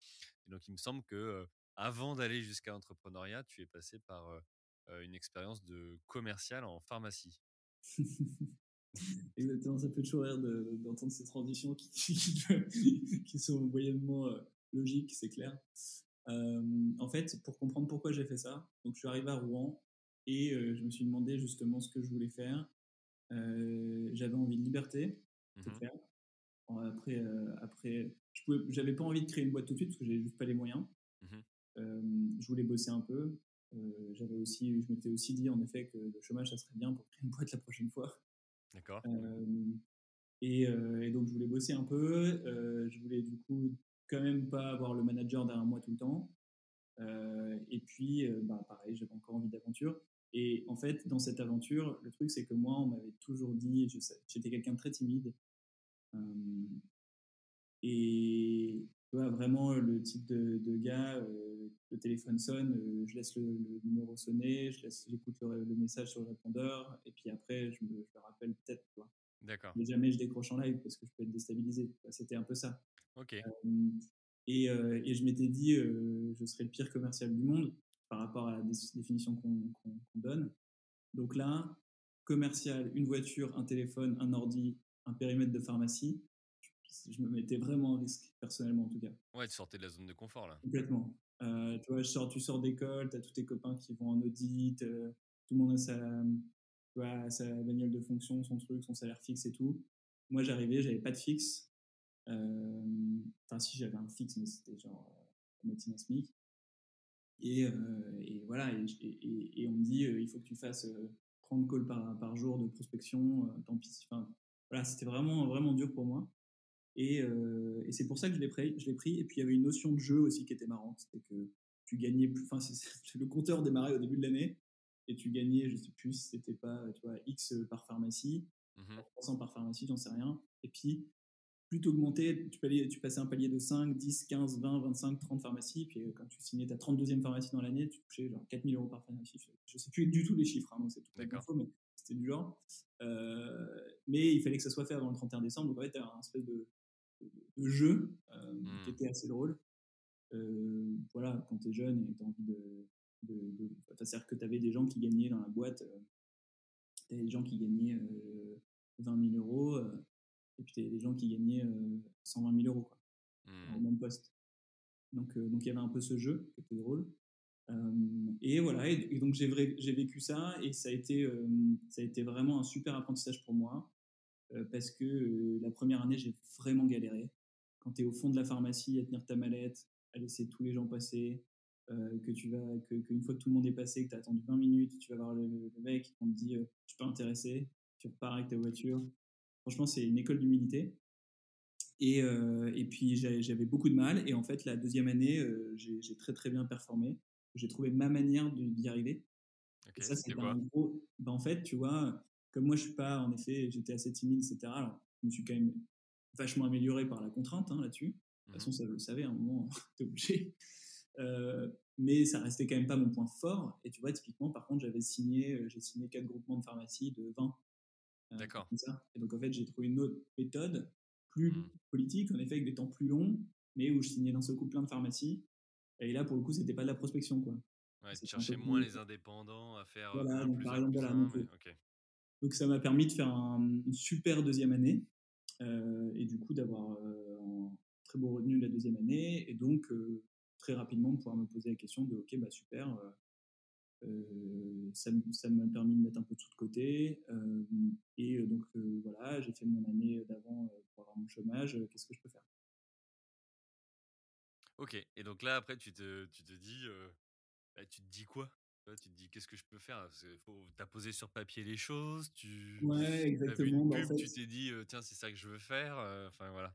Donc, il me semble que avant d'aller jusqu'à l'entrepreneuriat, tu es passé par une expérience de commercial en pharmacie. Exactement, ça fait toujours rire d'entendre ces transitions qui, qui, sont moyennement euh, logiques, c'est clair. En fait, pour comprendre pourquoi j'ai fait ça, donc je suis arrivé à Rouen et je me suis demandé justement ce que je voulais faire. J'avais envie de liberté, c'est mmh clair. après, après, je j'avais pas envie de créer une boîte tout de suite parce que j'avais juste pas les moyens. Mmh je voulais bosser un peu. j'avais aussi, je m'étais aussi dit en effet que le chômage ça serait bien pour créer une boîte la prochaine fois. D'accord. Et, et, donc je voulais bosser un peu. je voulais du coup quand même pas avoir le manager derrière moi tout le temps. et puis, bah, pareil, j'avais encore envie d'aventure. Et en fait, dans cette aventure, le truc, c'est que moi, on m'avait toujours dit, j'étais quelqu'un de très timide. et tu vois, vraiment le type de, gars, le téléphone sonne, je laisse le, numéro sonner, je laisse, j'écoute le, message sur le répondeur, et puis après, je me, je me rappelle peut-être. D'accord. Mais jamais je décroche en live parce que je peux être déstabilisé. C'était un peu ça. Ok. et, et, je m'étais dit, je serais le pire commercial du monde par rapport à la définition qu'on donne. Donc là, commercial, une voiture, un téléphone, un ordi, un périmètre de pharmacie, je me mettais vraiment en risque, personnellement en tout cas. Ouais, tu sortais de la zone de confort là. Complètement. Euh, tu vois, je sors, tu sors d'école, tu as tous tes copains qui vont en audit, euh, tout le monde a sa, tu sa bagnole de fonction, son truc, son salaire fixe et tout. Moi, j'arrivais, j'avais pas de fixe. Euh, enfin, si j'avais un fixe, mais c'était genre moitié un SMIC. Et, et voilà, et, on me dit, il faut que tu fasses 30 calls par, par jour de prospection, tant pis. Enfin, voilà, c'était vraiment, vraiment dur pour moi. Et, et c'est pour ça que je l'ai pris, je l'ai pris. Et puis il y avait une notion de jeu aussi qui était marrante, c'était que tu gagnais plus. Enfin, le compteur démarrait au début de l'année et tu gagnais, je sais plus, c'était pas, tu vois, X par pharmacie, 300 mmh par pharmacie, j'en sais rien. Et puis plus t'augmentais, tu, tu passais un palier de 5, 10, 15, 20, 25, 30 pharmacies. Puis euh, quand tu signais ta 32e pharmacie dans l'année, tu touchais genre 4000 euros par pharmacie. Je sais plus du tout les chiffres, hein, donc c'est tout info, mais c'était du genre. Euh, mais il fallait que ça soit fait avant le 31 décembre. Donc en fait, tu un espèce de, de, jeu euh, qui mmh. était assez drôle. voilà, quand tu es jeune et tu as envie de. de, C'est-à-dire que tu avais des gens qui gagnaient dans la boîte, tu avais des gens qui gagnaient 20 000 euros et puis, des gens qui gagnaient 120 000 euros quoi, au mmh. même poste. Donc, donc, il y avait un peu ce jeu qui était drôle. et voilà, et, donc j'ai vécu ça et ça a, été, ça a été vraiment un super apprentissage pour moi parce que la première année, j'ai vraiment galéré. Quand tu es au fond de la pharmacie à tenir ta mallette, à laisser tous les gens passer, que tu vas, que, qu'une fois que tout le monde est passé, que tu as attendu 20 minutes, tu vas voir le, mec qui te dit Je peux intéresser, tu repars avec ta voiture, Franchement, c'est une école d'humilité. Et, euh, et, puis j'avais beaucoup de mal. Et en fait, la deuxième année, euh, j'ai très très bien performé. J'ai trouvé ma manière d'y arriver. et ça, c'est un gros. Ben, en fait, tu vois, comme moi, je suis pas, en effet, j'étais assez timide, etc. Alors, je me suis quand même vachement amélioré par la contrainte hein, là-dessus. De toute façon, mmh ça, vous le savez, à un moment, t'es obligé. Euh, mais ça restait quand même pas mon point fort. Et tu vois, typiquement, par contre, j'avais signé, j'ai signé quatre groupements de pharmacie de 20 euh, D'accord. Et donc, en fait, j'ai trouvé une autre méthode, plus mmh. politique, en effet, avec des temps plus longs, mais où je signais d'un seul coup plein de pharmacies. Et là, pour le coup, c'était pas de la prospection, quoi. Ouais, tu cherchais moins les indépendants à faire. Voilà, donc par exemple, voilà, donc, donc, ça m'a permis de faire une super deuxième année euh, et du coup d'avoir euh, un très beau revenu de la deuxième année et donc très rapidement de pouvoir me poser la question de ok, bah super, euh, ça, m'a permis de mettre un peu tout de côté. Euh, et euh, donc voilà, j'ai fait mon année d'avant pour avoir mon chômage. Qu'est-ce que je peux faire? Ok, et donc là après tu te, tu te dis, bah, tu te dis quoi? Tu te dis qu'est-ce que je peux faire? Tu as posé sur papier les choses, tu ouais, exactement. Bah, tu t'es dit tiens c'est ça que je veux faire. Enfin voilà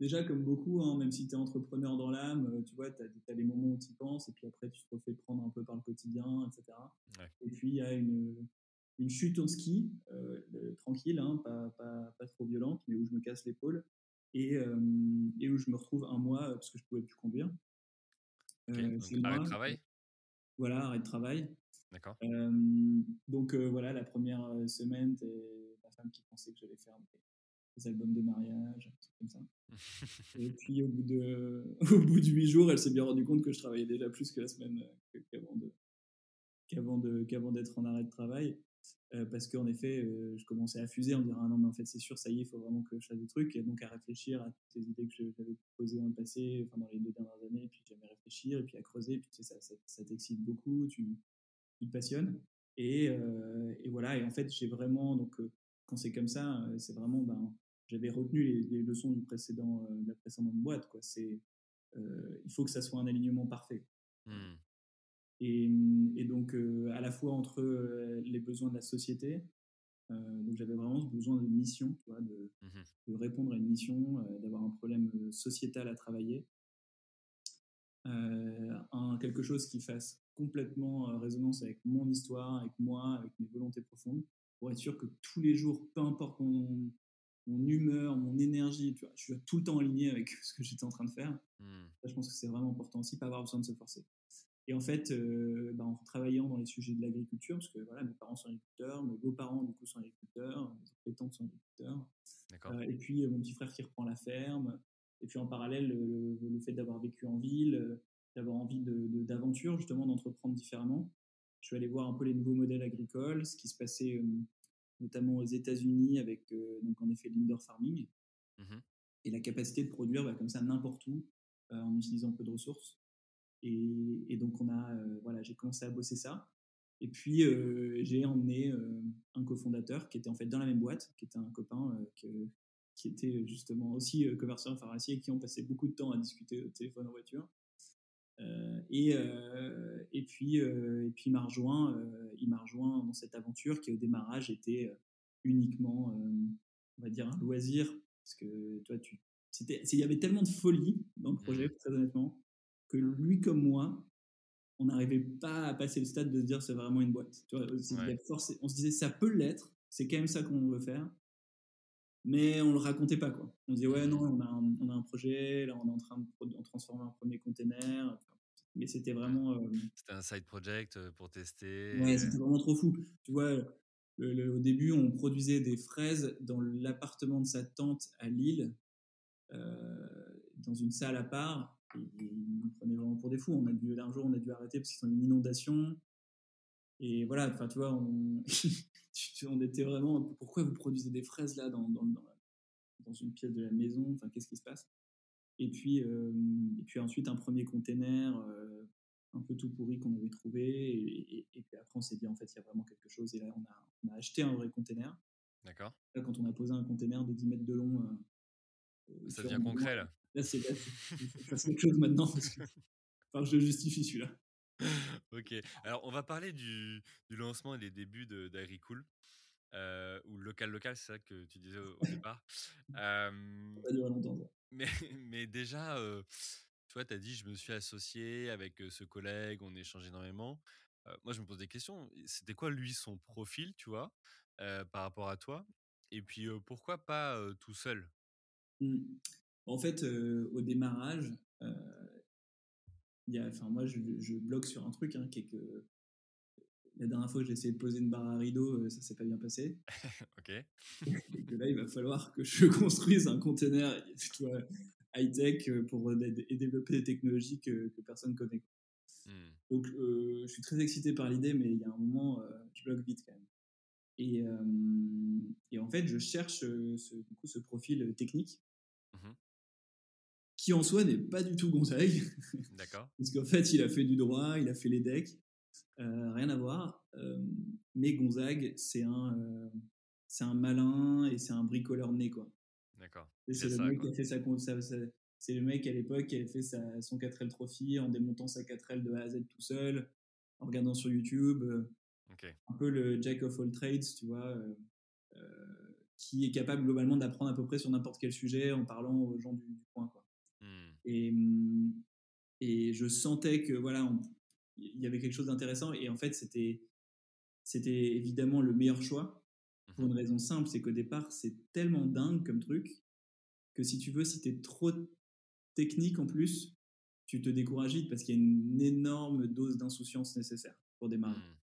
déjà, comme beaucoup, hein, même si tu es entrepreneur dans l'âme, euh, tu vois, tu as, les moments où tu y penses, et puis après, tu te refais prendre un peu par le quotidien, etc. Et puis, il y a une, une, chute au ski, euh, tranquille, hein, pas, pas, pas, trop violente, mais où je me casse l'épaule, et, euh, et, où je me retrouve un mois, parce que je pouvais plus conduire. donc, arrêt de travail Voilà, arrêt de travail. D'accord. donc, voilà, la première semaine, la femme qui pensait que j'allais faire des albums de mariage, comme ça. et puis au bout de, au bout de 8 jours, elle s'est bien rendue compte que je travaillais déjà plus que la semaine euh, qu'avant de, qu'avant de, qu'avant d'être en arrêt de travail. Euh, parce qu'en effet, euh, je commençais à fuser en disant ah non mais en fait c'est sûr ça y est, il faut vraiment que je fasse des trucs et donc à réfléchir à toutes les idées que j'avais posées dans le passé, enfin dans les deux dernières années, et puis jamais réfléchir et puis à creuser, et puis ça, ça, ça t'excite beaucoup, tu, tu, te passionnes et, et, voilà et en fait j'ai vraiment donc quand c'est comme ça, c'est vraiment ben j'avais retenu les, leçons du précédent, de la précédente boîte. Quoi. C'est, il faut que ça soit un alignement parfait. Mmh. Et, et, donc, à la fois entre les besoins de la société, donc j'avais vraiment besoin de mission, tu vois, de, mmh de, répondre à une mission, d'avoir un problème sociétal à travailler. un, quelque chose qui fasse complètement résonance avec mon histoire, avec moi, avec mes volontés profondes, pour être sûr que tous les jours, peu importe mon, mon humeur, mon énergie, tu vois, je suis tout le temps aligné avec ce que j'étais en train de faire. Mmh. je pense que c'est vraiment important aussi, pas avoir besoin de se forcer. Et en fait, euh, bah, en travaillant dans les sujets de l'agriculture, parce que voilà, mes parents sont agriculteurs, mes beaux-parents du coup sont agriculteurs, mes tantes sont agriculteurs. Euh, et puis euh, mon petit frère qui reprend la ferme. Et puis en parallèle, le, fait d'avoir vécu en ville, d'avoir envie d'aventure, justement, d'entreprendre différemment. Je suis allé voir un peu les nouveaux modèles agricoles, ce qui se passait notamment aux États-Unis avec donc en effet l'indoor farming mmh et la capacité de produire bah, comme ça n'importe où en utilisant peu de ressources. Et, donc, on a, euh, voilà, j'ai commencé à bosser ça. Et puis, euh, j'ai emmené euh, un cofondateur qui était en fait dans la même boîte, qui était un copain qui était justement aussi commerçant pharmacie et qui ont passé beaucoup de temps à discuter au téléphone en voiture. Et, et, puis, et puis, il m'a rejoint, il m'a rejoint dans cette aventure qui, au démarrage, était uniquement, on va dire, un loisir. Parce que toi, tu, il y avait tellement de folie dans le projet, mmh. très honnêtement, que lui comme moi, on n'arrivait pas à passer le stade de se dire c'est vraiment une boîte. Tu vois, on se disait ça peut l'être, c'est quand même ça qu'on veut faire, mais on le racontait pas quoi. On disait ouais non, on a un, on a un projet, là on est en train de transformer un premier container, mais c'était vraiment. Euh, c'était un side project euh, pour tester. Ouais, c'était vraiment trop fou. Tu vois, au début on produisait des fraises dans l'appartement de sa tante à Lille, euh, dans une salle à part ils nous prenaient vraiment pour des fous. On a dû, un jour, on a dû arrêter parce qu'ils sont une inondation. Et voilà, enfin, tu vois, on, on, était vraiment. Pourquoi vous produisez des fraises là dans, dans, dans, une pièce de la maison? Enfin, qu'est-ce qui se passe? Et puis, euh, et puis ensuite, un premier container euh, un peu tout pourri qu'on avait trouvé. Et, puis après, on s'est dit, en fait, il y a vraiment quelque chose. Et là, on a, on a acheté un vrai container. D'accord. Là, quand on a posé un container de 10 mètres de long. Euh, Ça devient concret, là. Là, c'est faire quelque chose maintenant parce que enfin, je justifie celui-là. Ok. Alors, on va parler du, du lancement et des débuts d'Agricool. Euh, ou local local, c'est ça que tu disais au, départ. Euh, ça va durer longtemps. Ça. Mais, mais déjà, euh, tu vois, tu as dit, je me suis associé avec ce collègue, on échange énormément. Moi, je me pose des questions. C'était quoi, lui, son profil, tu vois, par rapport à toi? Et puis, pourquoi pas tout seul? Mmh. En fait, au démarrage, euh, y a, enfin, moi, je, je, bloque sur un truc hein, qui est que la dernière fois que j'ai essayé de poser une barre à rideau, euh, ça s'est pas bien passé. ok. Et que là, il va falloir que je construise un container high-tech pour et développer des technologies que, que personne connaît. Hmm. Donc, je suis très excité par l'idée, mais il y a un moment, je bloque vite quand même. Et, et, en fait, je cherche ce, du coup, ce profil technique. Mmh qui en soi n'est pas du tout Gonzague. D'accord. Parce qu'en fait, il a fait du droit, il a fait les decks, euh, rien à voir. Euh, mais Gonzague, c'est un, euh, c'est un malin et c'est un bricoleur né, quoi. D'accord. C'est le mec qui a fait sa, c'est le mec à l'époque qui avait fait sa, son 4L Trophy en démontant sa 4L de A à Z tout seul, en regardant sur YouTube. Un peu le Jack of all trades, tu vois, qui est capable globalement d'apprendre à peu près sur n'importe quel sujet en parlant aux gens du, du coin, quoi. Et, mmh, et je sentais que voilà, il y avait quelque chose d'intéressant. Et en fait, c'était c'était évidemment le meilleur choix pour une mmh raison simple, c'est qu'au départ, c'est tellement dingue comme truc que si tu veux, si tu es trop technique en plus, tu te décourages vite parce qu'il y a une énorme dose d'insouciance nécessaire pour démarrer. Mmh.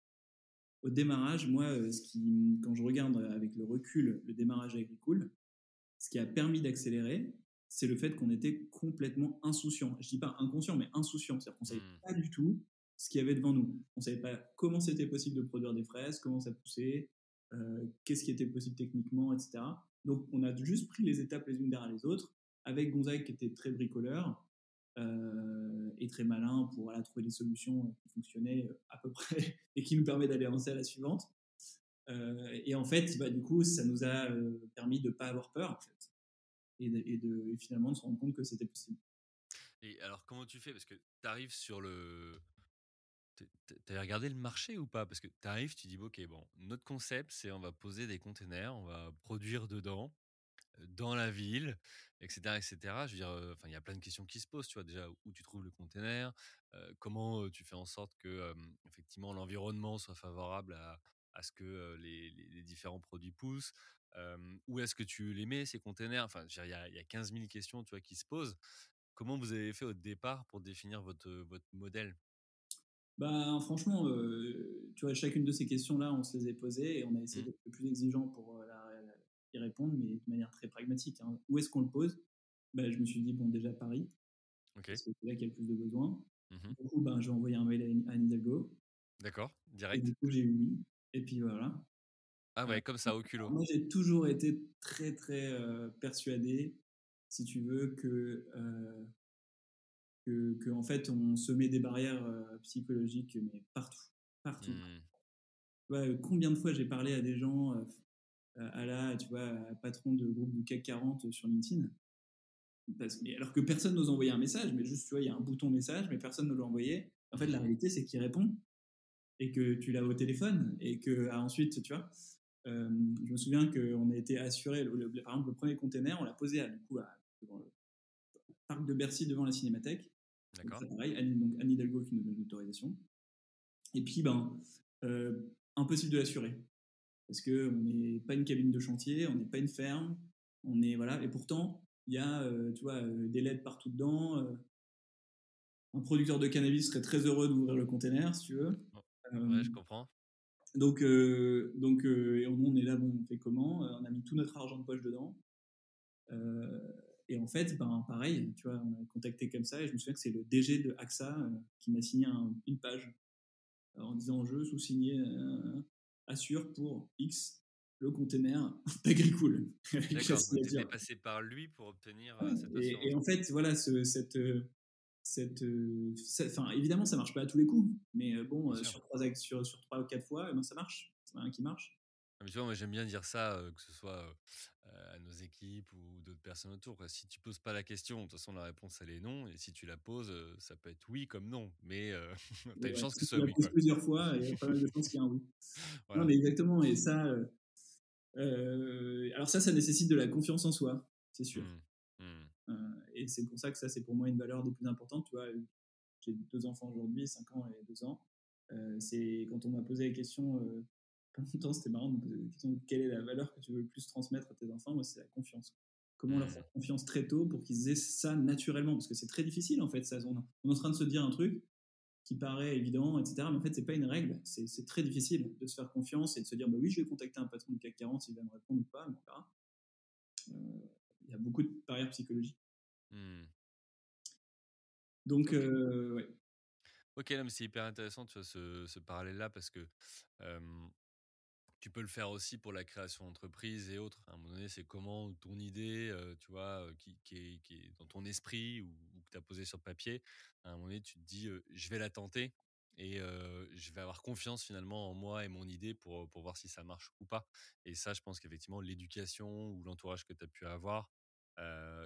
Au démarrage, moi, ce qui, quand je regarde avec le recul le démarrage agricole, ce qui a permis d'accélérer, c'est le fait qu'on était complètement insouciant. Je dis pas inconscient, mais insouciant. C'est-à-dire qu'on savait mmh. pas du tout ce qu'il y avait devant nous. On savait pas comment c'était possible de produire des fraises, comment ça poussait, euh, qu'est-ce qui était possible techniquement, etc. Donc, on a juste pris les étapes les unes derrière les autres, avec Gonzague qui était très bricoleur euh, et très malin pour trouver des solutions qui fonctionnaient euh, à peu près et qui nous permet d'aller avancer à la suivante. et en fait, bah, du coup, ça nous a permis de ne pas avoir peur. En fait et, de, finalement de se rendre compte que c'était possible. Et alors, comment tu fais? Parce que tu arrives sur le. Tu as regardé le marché ou pas? Parce que tu arrives, tu dis, ok, bon, notre concept, c'est on va poser des containers, on va produire dedans, dans la ville, etc., etc. Je veux dire, il y a plein de questions qui se posent. Tu vois déjà où tu trouves le container, comment tu fais en sorte que effectivement l'environnement soit favorable à, à ce que les, les, différents produits poussent. Où est-ce que tu les mets ces containers? Enfin, il y a, y a 15 000 questions, tu vois, qui se posent. Comment vous avez fait au départ pour définir votre votre modèle? Bah, franchement, tu vois, chacune de ces questions-là, on se les est posées et on a essayé mmh. d'être le plus exigeant pour y répondre, mais de manière très pragmatique. Hein. Où est-ce qu'on le pose? Bah, Je me suis dit, bon, déjà Paris, parce que c'est là qu'il y a le plus de besoins. Mmh du coup, ben, j'ai envoyé un mail à, Anne Hidalgo. D'accord, direct. Et du coup, j'ai eu oui. Et puis voilà. Ah ouais, comme ça, au culot. Moi, j'ai toujours été très, très persuadé, si tu veux, que, que, en fait, on se met des barrières psychologiques, mais partout. Partout. Mmh. combien de fois j'ai parlé à des gens, à la, tu vois, patron de groupe du CAC 40 sur LinkedIn? Parce, mais alors que personne n'ose envoyer un message, mais juste, tu vois, il y a un bouton message, mais personne ne l'a envoyé. En fait, la réalité, c'est qu'il répond et que tu l'as au téléphone et que ah, ensuite, tu vois, euh, je me souviens qu'on a été assuré, par exemple, le premier container, on l'a posé à, du coup, à, devant le parc de Bercy devant la Cinémathèque. D'accord. pareil, Anne, donc Anne Hidalgo qui nous donne l'autorisation. Et puis, ben, euh, impossible de l'assurer parce qu'on n'est pas une cabine de chantier, on n'est pas une ferme, on est voilà. Et pourtant, il y a, euh, tu vois, des LED partout dedans. Un producteur de cannabis serait très heureux d'ouvrir le container, si tu veux. Ouais, je comprends. Donc, donc, et on, est là, bon, on fait comment? On a mis tout notre argent de poche dedans. et en fait, ben, pareil, tu vois, on a contacté comme ça, et je me souviens que c'est le DG de AXA qui m'a signé une page en disant je sous-signé assure pour X le container d'Agricool. D'accord, tu passé par lui pour obtenir euh, cette et, et, en fait, voilà, ce, cette, euh, cette, enfin, évidemment, ça marche pas à tous les coups, mais euh, bon, sur trois, sur, sur trois ou quatre fois, eh ben, ça marche. C'est un qui marche. Ah, tu vois, moi j'aime bien dire ça, que ce soit à nos équipes ou d'autres personnes autour. Si tu poses pas la question, de toute façon la réponse elle est non, et si tu la poses, ça peut être oui comme non, mais tu as une chance que ce soit oui. Tu plusieurs fois, il y a pas mal de chances qu'il y ait un oui. Non, mais exactement, et ça, alors ça, ça nécessite de la confiance en soi, c'est sûr. Mmh. Et c'est pour ça que ça, c'est pour moi une valeur des plus importantes. Tu vois, j'ai deux enfants aujourd'hui, 5 ans et 2 ans. c'est quand on m'a posé la question longtemps, c'était marrant de me poser la question quelle est la valeur que tu veux le plus transmettre à tes enfants Moi, c'est la confiance. Comment leur mmh. faire confiance très tôt pour qu'ils aient ça naturellement? Parce que c'est très difficile, en fait. Ça. On, est en train de se dire un truc qui paraît évident, etc. Mais en fait, c'est pas une règle. C'est très difficile de se faire confiance et de se dire bah oui, je vais contacter un patron du CAC 40 s'il va me répondre ou pas. Euh, il y a beaucoup de barrières psychologiques. Mmh. Donc, euh, ouais. Ok, mais c'est hyper intéressant tu vois, ce, ce parallèle-là parce que tu peux le faire aussi pour la création d'entreprise et autres. À un moment donné, c'est comment ton idée, tu vois, qui, est, dans ton esprit ou, que tu as posé sur papier, à un moment donné, tu te dis, je vais la tenter et je vais avoir confiance finalement en moi et mon idée pour, pour voir si ça marche ou pas. Et ça, je pense qu'effectivement, l'éducation ou l'entourage que tu as pu avoir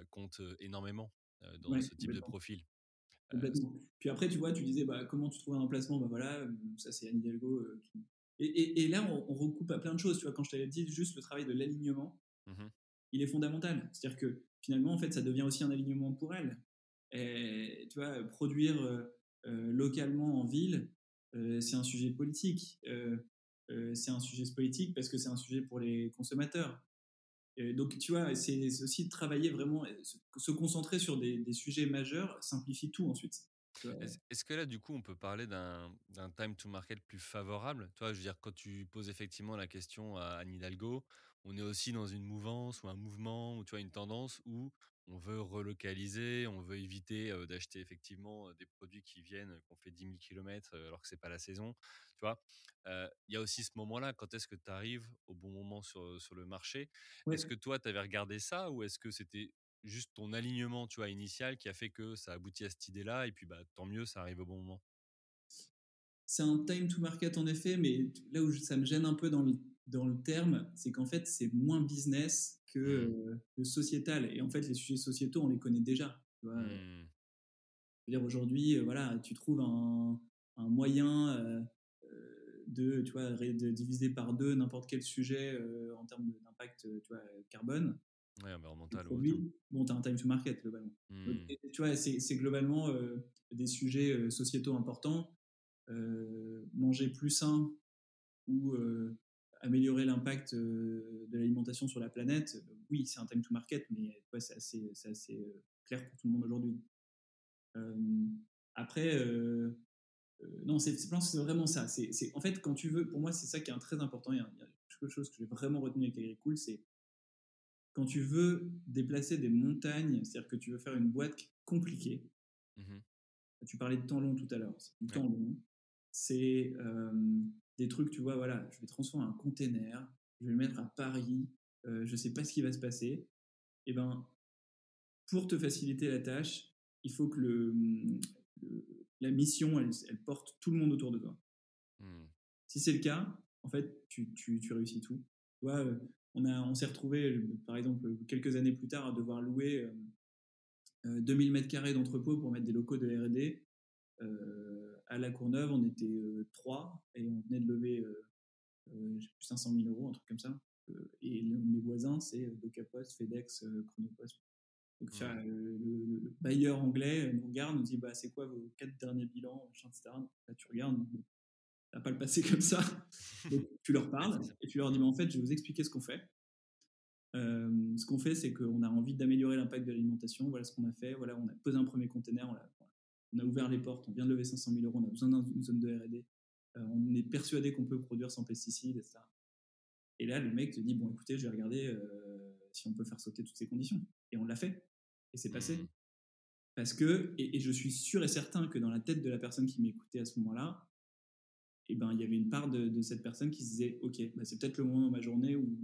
compte énormément dans ce type de profil. Puis après, tu vois, tu disais, bah, comment tu trouves un emplacement? Bah voilà, ça c'est Anne Hidalgo qui, et, là, on, recoupe à plein de choses. Tu vois, quand je t'avais dit juste le travail de l'alignement, mmh il est fondamental. C'est-à-dire que finalement, en fait, ça devient aussi un alignement pour elle. Et, tu vois, produire euh, euh, localement en ville, euh, c'est un sujet politique. c'est un sujet politique parce que c'est un sujet pour les consommateurs. Donc, tu vois, c'est aussi de travailler vraiment, se concentrer sur des, des sujets majeurs simplifie tout ensuite. Est-ce que là, du coup, on peut parler d'un time to market plus favorable? Toi, je veux dire, quand tu poses effectivement la question à Anne Hidalgo, on est aussi dans une mouvance ou un mouvement ou tu vois une tendance où on veut relocaliser, on veut éviter d'acheter effectivement des produits qui viennent, qu'on fait 10 000 km alors que c'est pas la saison. Tu vois, il y a aussi ce moment-là. Quand est-ce que tu arrives au bon moment sur, sur le marché? Est-ce que toi, tu avais regardé ça ou est-ce que c'était juste ton alignement, tu vois, initial qui a fait que ça aboutit à cette idée-là et puis bah tant mieux, ça arrive au bon moment? c'est un time to market en effet, mais là où ça me gêne un peu dans le, dans le terme, c'est qu'en fait, c'est moins business que, mmh. sociétal. Et en fait, les sujets sociétaux, on les connaît déjà. Tu vois mmh. dire aujourd'hui, voilà, tu trouves un, un moyen de, tu vois, de diviser par deux n'importe quel sujet en termes d'impact tu vois, carbone. Ouais, environnemental. bon, tu as un time to market globalement. Mmh. tu vois, c'est globalement des sujets sociétaux importants. manger plus sain ou améliorer l'impact de l'alimentation sur la planète, oui, c'est un time to market, mais ouais, c'est assez, assez clair pour tout le monde aujourd'hui. après, non, c'est vraiment ça. C'est en fait, quand tu veux, pour moi, c'est ça qui est très important. Il y a, quelque chose que j'ai vraiment retenu avec Agricool, c'est quand tu veux déplacer des montagnes, c'est-à-dire que tu veux faire une boîte compliquée. Mmh tu parlais de temps long tout à l'heure. C'est du temps long. C'est des trucs, tu vois, voilà, je vais transformer un container, je vais le mettre à Paris, je je sais pas ce qui va se passer. Et eh ben, pour te faciliter la tâche, il faut que le, la mission, elle, porte tout le monde autour de toi. Mmh. Si c'est le cas, en fait, tu, tu, tu réussis tout. Tu vois, on, a, on s'est retrouvé, par exemple, quelques années plus tard, à devoir louer 2000 mètres carrés d'entrepôt pour mettre des locaux de R&D. à la Courneuve, on était trois et on venait de lever euh, 500 000 euros, un truc comme ça. et mes voisins, c'est DocaPost, FedEx, Chronopost, donc, le, bailleur anglais nous regarde, nous dit bah, c'est quoi vos quatre derniers bilans, etc. Là, tu regardes, va pas le passer comme ça. Donc, tu leur parles et tu leur dis mais en fait, je vais vous expliquer ce qu'on fait. Euh, ce qu'on fait, c'est qu'on a envie d'améliorer l'impact de l'alimentation. Voilà ce qu'on a fait. Voilà, on a posé un premier conteneur, on a, on a, ouvert les portes, on vient de lever 500 000 euros, on a besoin d'une zone de R&D. Euh, on est persuadé qu'on peut produire sans pesticides, etc. Et là, le mec te dit bon, écoutez, je vais regarder euh, si on peut faire sauter toutes ces conditions. Et on l'a fait. Et c'est passé. Mmh. Parce que, et, je suis sûr et certain que dans la tête de la personne qui m'écoutait à ce moment-là, eh ben, il y avait une part de, cette personne qui se disait Ok, bah, c'est peut-être le moment dans ma journée où,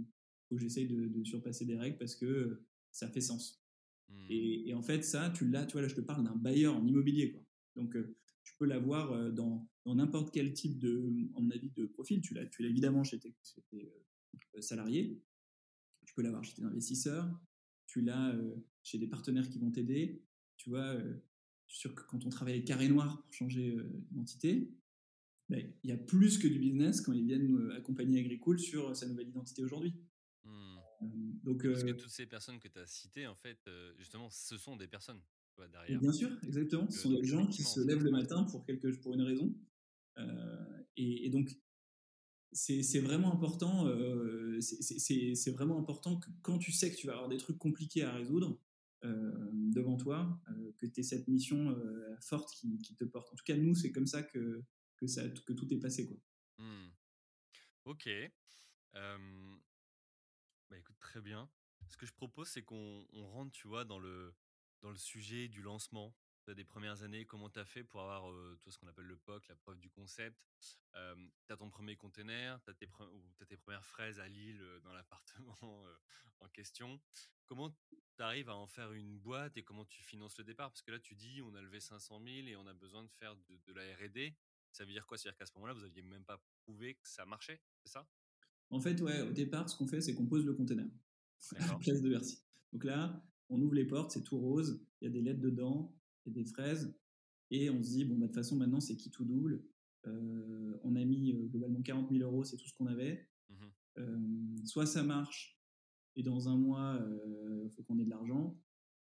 où j'essaye de, surpasser des règles parce que ça fait sens. Mmh. Et, en fait, ça, tu l'as, tu vois, là, je te parle d'un bailleur en immobilier. Quoi. Donc, euh, tu peux l'avoir euh, dans, dans n'importe quel type de, en avis, de profil. Tu l'as, tu l'as évidemment chez tes, euh, salariés. Tu peux l'avoir chez tes investisseurs tu l'as euh, chez des partenaires qui vont t'aider. Tu vois, euh, je suis sûr que quand on travaille avec Carré Noir pour changer euh, d'identité, ben, il y a plus que du business quand ils viennent accompagner Agricool sur sa nouvelle identité aujourd'hui. Mmh. donc, Parce que toutes ces personnes que tu as citées, en fait, justement, ce sont des personnes derrière. Bien sûr, exactement. ce sont des gens qui se lèvent le matin pour, quelque, pour une raison. et, donc, c'est vraiment important. Euh, c'est vraiment important que quand tu sais que tu vas avoir des trucs compliqués à résoudre euh, devant toi, euh, que tu aies cette mission forte qui, te porte. En tout cas, nous, c'est comme ça que, que, ça, que tout est passé. Quoi. Mmh. Ok. Bah écoute, très bien. Ce que je propose, c'est qu'on rentre, tu vois, dans le, dans le sujet du lancement des premières années, comment tu as fait pour avoir tout ce qu'on appelle le POC, la preuve du concept? Tu as ton premier container, tu as, tes premières fraises à Lille dans l'appartement en question. Comment tu arrives à en faire une boîte et comment tu finances le départ? Parce que là, tu dis, on a levé 500 000 et on a besoin de faire de, la RD. Ça veut dire quoi? C'est-à-dire qu'à ce moment-là, vous n'aviez même pas prouvé que ça marchait, c'est ça? En fait, ouais, au départ, ce qu'on fait, c'est qu'on pose le container. À la place de Bercy. Donc là, on ouvre les portes, c'est tout rose, il y a des lettres dedans, des fraises. Et on se dit, bon, bah, de toute façon, maintenant, c'est qui tout double? Euh, on a mis euh, globalement 40 000 euros, c'est tout ce qu'on avait. Mmh euh, soit ça marche, et dans un mois, il faut qu'on ait de l'argent.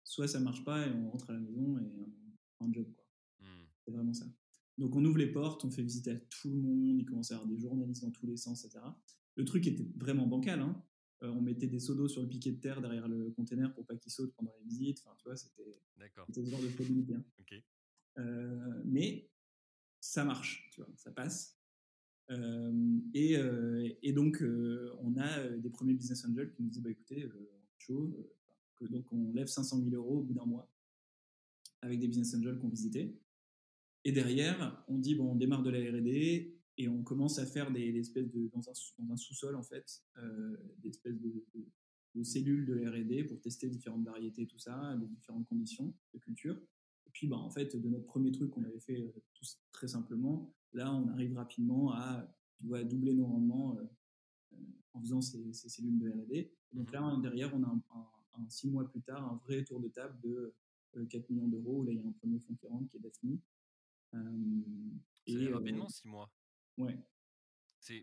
Soit ça marche pas, et on rentre à la maison et on un job. Quoi. Mmh. C'est vraiment ça. Donc on ouvre les portes, on fait visiter à tout le monde, il commence à y avoir des journalistes dans tous les sens, etc. Le truc était vraiment bancal. Hein. Euh, on mettait des seaux d'eau sur le piquet de terre derrière le container pour pas qu'il saute pendant les visites. Enfin, tu vois, c'était ce genre de produit bien. Euh, mais ça marche, tu vois, ça passe. Euh, et, donc, on a des premiers business angels qui nous disent bah, écoutez, chaud, donc on lève 500 000 euros au bout d'un mois avec des business angels qu'on visitait. Et derrière, on dit bon, on démarre de la R&D et on commence à faire des, espèces de dans un, un sous-sol en fait euh, des espèces de, de, cellules de R&D pour tester différentes variétés tout ça des différentes conditions de culture puis, bah, en fait, de notre premier truc qu'on avait fait tous très simplement, là, on arrive rapidement à tu vois, doubler nos rendements en faisant ces, ces cellules de R&D. Donc Mhm. là, derrière, on a un, un- un six mois plus tard un vrai tour de table de euh, 4 millions d'euros. où Là, il y a un premier fonds qui rentre, qui est Daphne. Euh, euh, rapidement, six mois. Ouais.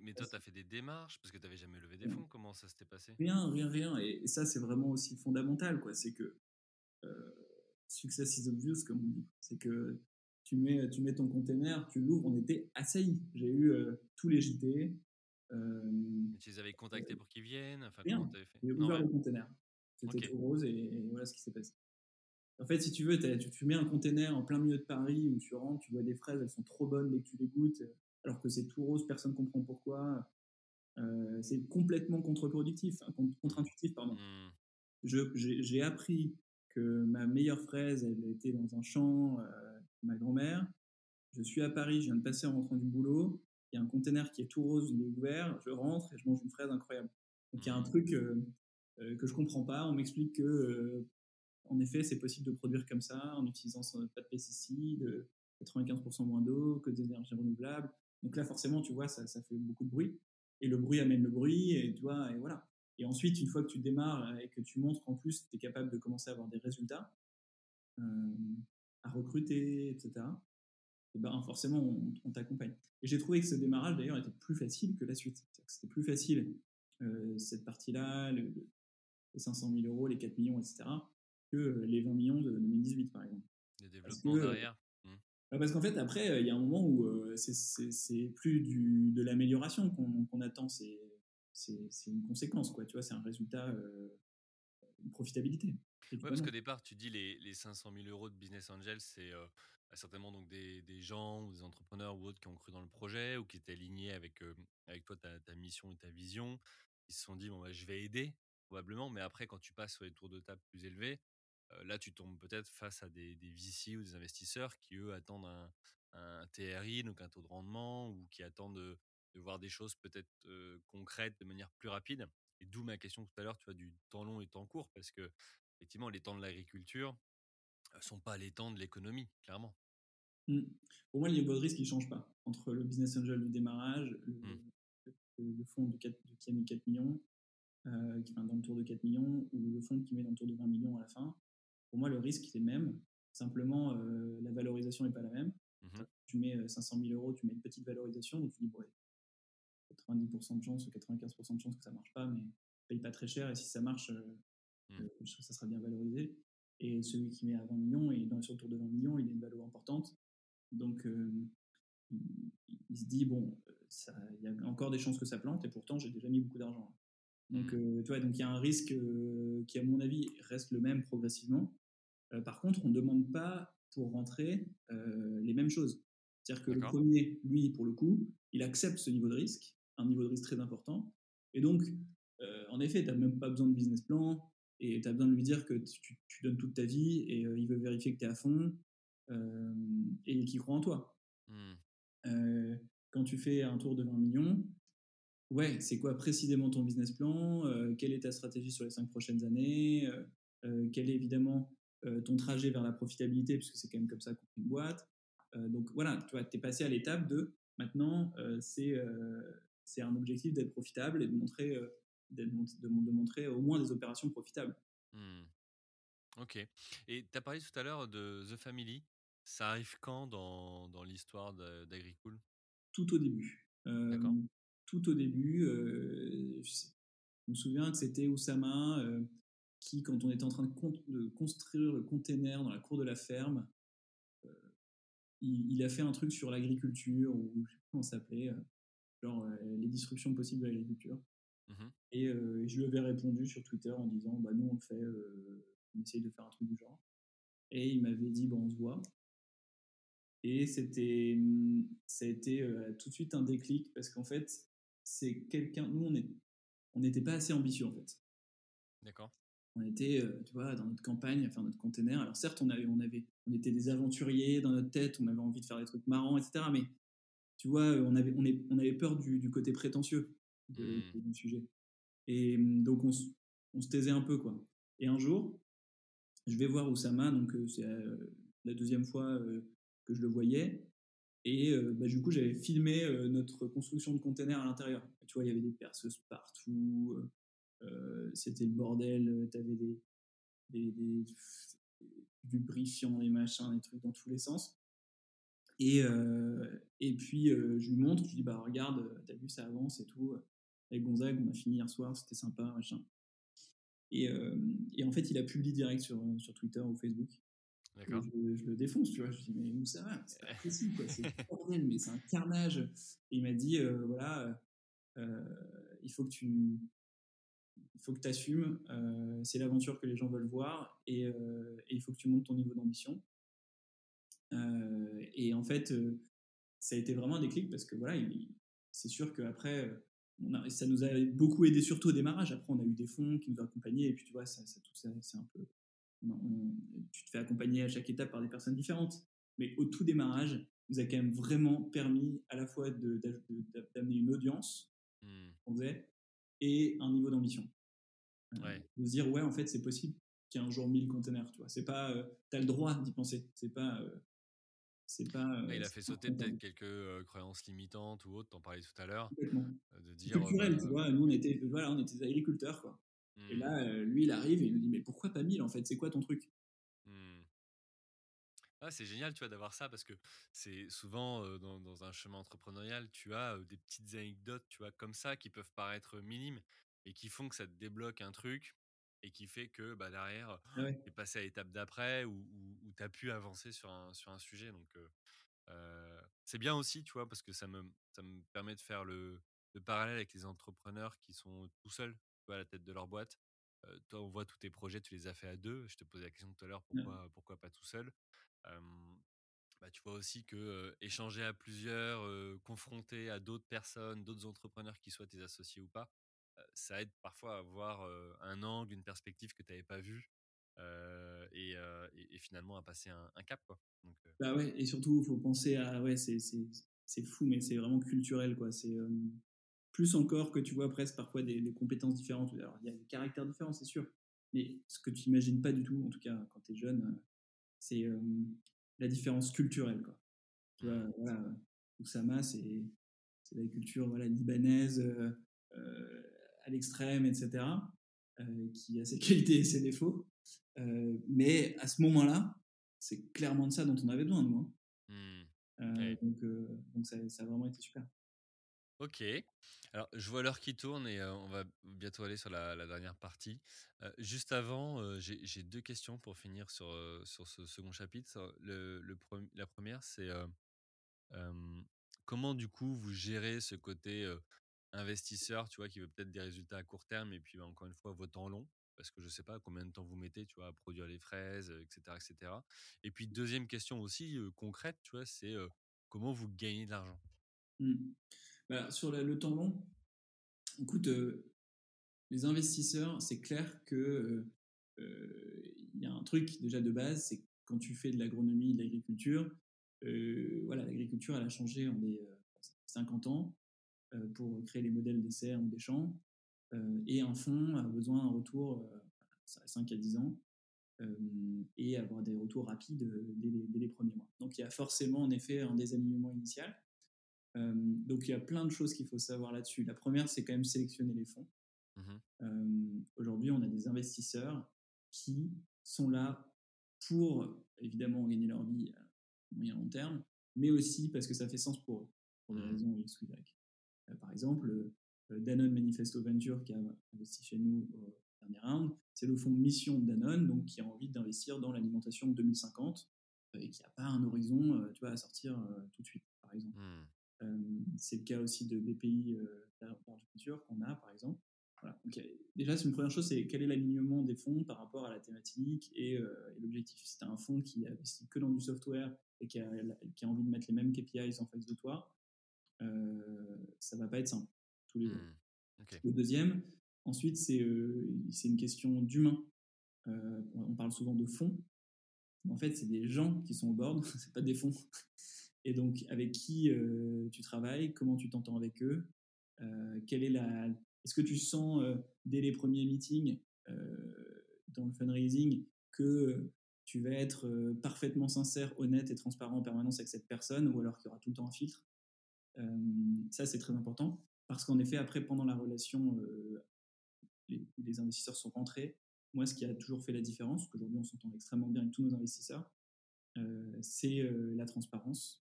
Mais toi, tu as fait des démarches parce que tu n'avais jamais levé des Ouais. fonds. Comment ça s'était passé? Rien, rien, rien. Et, et ça, c'est vraiment aussi fondamental, quoi. C'est que euh, success is obvious, comme on dit. C'est que tu mets, tu mets ton container, tu l'ouvres, on était assaillis. J'ai eu euh, tous les JT. Euh, Tu les avais contactés pour qu'ils viennent? Enfin, Rien. J'ai ouvert ouais. le container. C'était Ok. tout rose et, et voilà ce qui s'est passé. En fait, si tu veux, tu, tu mets un container en plein milieu de Paris où tu rentres, tu vois des fraises, elles sont trop bonnes dès que tu les goûtes, alors que c'est tout rose, personne ne comprend pourquoi. Euh, c'est complètement contre-productif, contre- contre-intuitif, pardon. Je- J'ai appris que ma meilleure fraise, elle était dans un champ, euh, ma grand-mère. Je suis à Paris, je viens de passer en rentrant du boulot. Il y a un container qui est tout rose, il est ouvert. Je rentre et je mange une fraise incroyable. Donc il y a un Mhm. truc euh, euh, que je comprends pas. On m'explique que, en effet, c'est possible de produire comme ça en utilisant pas de pesticides, euh, 95% moins d'eau, que des énergies renouvelables. Donc là, forcément, tu vois, ça, ça fait beaucoup de bruit. Et le bruit amène le bruit, et tu vois, et voilà. Et ensuite, une fois que tu démarres et que tu montres qu'en plus, tu es capable de commencer à avoir des résultats, euh, à recruter, etc., et ben forcément, on, on t'accompagne. Et j'ai trouvé que ce démarrage, d'ailleurs, était plus facile que la suite. C'était plus facile, euh, cette partie-là, le- le- les 500 000 euros, les 4 millions, etc., que euh, les 20 millions de 2018, par exemple. Parce développements que, derrière. Bah, Parce qu'en fait, après, euh, il y a un moment où euh, c'est- plus du, de l'amélioration qu'on attend, c'est une conséquence, quoi. Tu vois, c'est un résultat, euh, une profitabilité. Ouais, parce qu'au départ, tu dis les, les 500 000 euros de Business Angel, c'est euh, bah, certainement donc des, des gens ou des entrepreneurs ou autres qui ont cru dans le projet ou qui étaient alignés avec, euh, avec toi, ta, ta mission et ta vision. Ils se sont dit, bon, bah, je vais aider, probablement. Mais après, quand tu passes sur les tours de table plus élevés, euh, là, tu tombes peut-être face à des, des VC ou des investisseurs qui, eux, attendent un, un TRI, donc un taux de rendement, ou qui attendent de, de voir des choses peut-être euh, concrètes de manière plus rapide. Et d'où ma question tout à l'heure, tu vois, du temps long et temps court, parce que effectivement, les temps de l'agriculture ne sont pas les temps de l'économie, clairement. Mm. Pour moi, le niveau de risque, il ne change pas. Entre le business angel du démarrage, le, Mm. le- le fonds de 4, de- qui a mis 4 millions, euh, qui, enfin, dans le tour de 4 millions, ou le fonds qui met dans le tour de 20 millions à la fin, pour moi, le risque, il est le même. Simplement, euh, la valorisation n'est pas la même. Mhm. Tu mets euh, 500 000 euros, tu mets une petite valorisation, donc tu dis, bon, ouais, 90% de chance ou 95% de chance que ça marche pas, mais paye pas très cher, et si ça marche, euh, Mm. euh, je trouve que ça sera bien valorisé. Et celui qui met à 20 millions, et dans, sur le tour de 20 millions, il a une valeur importante. Donc, euh, il, il se dit, bon, euh, il y a encore des chances que ça plante, et pourtant, j'ai déjà mis beaucoup d'argent. Donc, euh, tu vois, donc il y a un risque euh, qui, à mon avis, reste le même progressivement. Euh, par contre, on ne demande pas pour rentrer euh, les mêmes choses. C'est-à-dire que le premier, lui, pour le coup, il accepte ce niveau de risque, un niveau de risque très important. Et donc, euh, en effet, tu n'as même pas besoin de business plan et tu as besoin de lui dire que tu, tu donnes toute ta vie et euh, il veut vérifier que tu es à fond euh, et qu'il croit en toi. Mm. Euh, quand tu fais un tour de 20 millions, ouais, c'est quoi précisément ton business plan? Quelle est ta stratégie sur les cinq prochaines années? Euh, euh, Quel est évidemment ton trajet vers la profitabilité, puisque c'est quand même comme ça qu'on fait une boîte. Euh, donc voilà, tu vois, es passé à l'étape de maintenant, euh, c'est euh, c'est un objectif d'être profitable et de montrer, euh, de, de montrer au moins des opérations profitables. Mm. Ok. Et tu as parlé tout à l'heure de The Family. Ça arrive quand dans, dans l'histoire d'Agricool? Tout au début. Euh, D'accord. tout au début, euh, je, me souviens que c'était Oussama euh, qui, quand on était en train de, con- de construire le container dans la cour de la ferme, euh, il, il a fait un truc sur l'agriculture, ou je sais plus comment ça s'appelait, euh, genre euh, les disruptions possibles de l'agriculture. Mhm. Et je lui avais répondu sur Twitter en disant bah nous on le fait, on essaye de faire un truc du genre. Et il m'avait dit bon on se voit. Et c'était, hum, ça a été euh, tout de suite un déclic parce qu'en fait c'est quelqu'un, nous on est, on n'était pas assez ambitieux en fait. D'accord. On était, euh, tu vois, dans notre campagne, à faire notre container. Alors certes, on avait, on avait, on était des aventuriers dans notre tête, on avait envie de faire des trucs marrants, etc. Mais tu vois, euh, on avait, on est, on avait peur du, du côté prétentieux du sujet. Et donc on, se- on se taisait un peu quoi. Et un jour, je vais voir Oussama, donc euh, c'est la deuxième fois que je le voyais. Et bah, du coup, j'avais filmé notre construction de containers à l'intérieur. Tu vois, il y avait des perceuses partout, c'était le bordel, tu avais des, des, des, lubrifiants, des machins, des trucs dans tous les sens. Et, et puis, je lui montre, je lui dis, bah regarde, t'as vu, ça avance et tout. Avec Gonzague, on a fini hier soir, c'était sympa, machin. Et, et, en fait, il a publié direct sur, sur Twitter ou Facebook. D'accord. Je, le défonce, tu vois. Je dis, mais où ça va? C'est pas possible, quoi. C'est bordel, mais c'est un carnage. Et il m'a dit, voilà, il faut que tu. Il faut que tu assumes, c'est l'aventure que les gens veulent voir et, et, il faut que tu montes ton niveau d'ambition. et en fait, ça a été vraiment un déclic parce que voilà, c'est sûr qu'après, ça nous a beaucoup aidé, surtout au démarrage. Après, on a eu des fonds qui nous ont accompagnés, et puis tu vois, ça, tout ça, c'est un peu. tu te fais accompagner à chaque étape par des personnes différentes. Mais au tout démarrage, nous a quand même vraiment permis à la fois d'amener une audience, mmh. on faisait, et un niveau d'ambition. Euh, de se dire, ouais, en fait, c'est possible qu'il y ait un jour 1000 containers, tu vois. C'est pas. Euh, tu as le droit d'y penser. C'est pas. Euh, c'est pas. il a fait sauter peut-être quelques croyances limitantes ou autres, t'en parlais tout à l'heure. De dire. Culturel, bah, tu vois. Nous, on était, voilà, on était agriculteurs, quoi. Et mmh. là, lui, il arrive et il nous dit, mais pourquoi pas 1000 en fait? C'est quoi ton truc? Ah, c'est génial, tu vois, d'avoir ça parce que c'est souvent dans, dans, un chemin entrepreneurial, tu as des petites anecdotes, tu vois, comme ça qui peuvent paraître minimes et qui font que ça te débloque un truc et qui fait que bah, derrière, ah tu es passé à l'étape d'après ou, tu as pu avancer sur un, sur un sujet. Donc, c'est bien aussi, tu vois, parce que ça me, ça me permet de faire le, le parallèle avec les entrepreneurs qui sont tout seuls à la tête de leur boîte. toi, on voit tous tes projets, tu les as fait à deux. Je te posais la question tout à l'heure, pourquoi, pourquoi pas tout seul? Bah, tu vois aussi que échanger à plusieurs, confronter à d'autres personnes, d'autres entrepreneurs qui soient tes associés ou pas, ça aide parfois à voir un angle, une perspective que tu n'avais pas vue. Et, finalement à passer un, cap quoi. Bah ouais, et surtout il faut penser à ouais c'est fou mais c'est vraiment culturel quoi. C'est plus encore que tu vois presque parfois des, compétences différentes. Alors il y a des caractères différents c'est sûr, mais ce que tu n'imagines pas du tout en tout cas quand tu es jeune, c'est la différence culturelle quoi. Tu vois, voilà, Oussama c'est la culture voilà libanaise à l'extrême, etc., euh, qui a ses qualités et ses défauts. Euh, mais à ce moment-là, c'est clairement de ça dont on avait besoin, nous. Hein. Mmh. Euh, donc, donc ça, ça, a vraiment été super. Ok. Alors, je vois l'heure qui tourne et on va bientôt aller sur la, dernière partie. juste avant, j'ai deux questions pour finir sur, sur ce second chapitre. Le, la première, c'est comment du coup vous gérez ce côté investisseur, tu vois, qui veut peut-être des résultats à court terme et puis bah, encore une fois vos temps longs? Parce que je sais pas combien de temps vous mettez, tu vois, à produire les fraises, etc., etc. Et puis deuxième question aussi concrète, tu vois, c'est comment vous gagnez de l'argent? Mmh. Bah, sur le temps long, écoute, les investisseurs, c'est clair que il y a un truc déjà de base, c'est quand tu fais de l'agronomie, de l'agriculture, voilà, l'agriculture a changé en des 50 ans. Euh, pour créer les modèles des serres ou des champs. Euh, et un fonds a besoin d'un retour à 5 à 10 ans et avoir des retours rapides dès les, premiers mois. Donc il y a forcément en effet un désalignement initial. Donc il y a plein de choses qu'il faut savoir là-dessus. La première, c'est quand même sélectionner les fonds. Mmh aujourd'hui, on a des investisseurs qui sont là pour évidemment gagner leur vie à moyen long terme, mais aussi parce que ça fait sens pour eux, pour des mmh. raisons X ou Y. Euh, par exemple, euh, Danone Manifesto Venture qui a investi chez nous au dernier round, c'est le fonds Mission de Danone, donc qui a envie d'investir dans l'alimentation 2050 euh, et qui n'a pas un horizon tu vois, à sortir tout de suite, par exemple. Mmh. C'est le cas aussi de BPI Future qu'on a, par exemple. Voilà. déjà, c'est une première chose, c'est quel est l'alignement des fonds par rapport à la thématique et, l'objectif. Si tu as un fonds qui investit que dans du software et qui a, qui a, envie de mettre les mêmes KPIs en face de toi, euh, ça va pas être simple tous les jours. Mmh. Le deuxième, ensuite, c'est euh, une question d'humain. On parle souvent de fonds. En fait, c'est des gens qui sont au board, c'est pas des fonds. Et donc, avec qui tu travailles, comment tu t'entends avec eux, quelle est la, est-ce que tu sens dès les premiers meetings dans le fundraising que tu vas être parfaitement sincère, honnête et transparent en permanence avec cette personne, ou alors qu'il y aura tout le temps un filtre? ça, c'est très important, parce qu'en effet, après, pendant la relation, les, les, investisseurs sont rentrés. Moi, ce qui a toujours fait la différence, qu'aujourd'hui on s'entend extrêmement bien avec tous nos investisseurs, c'est la transparence.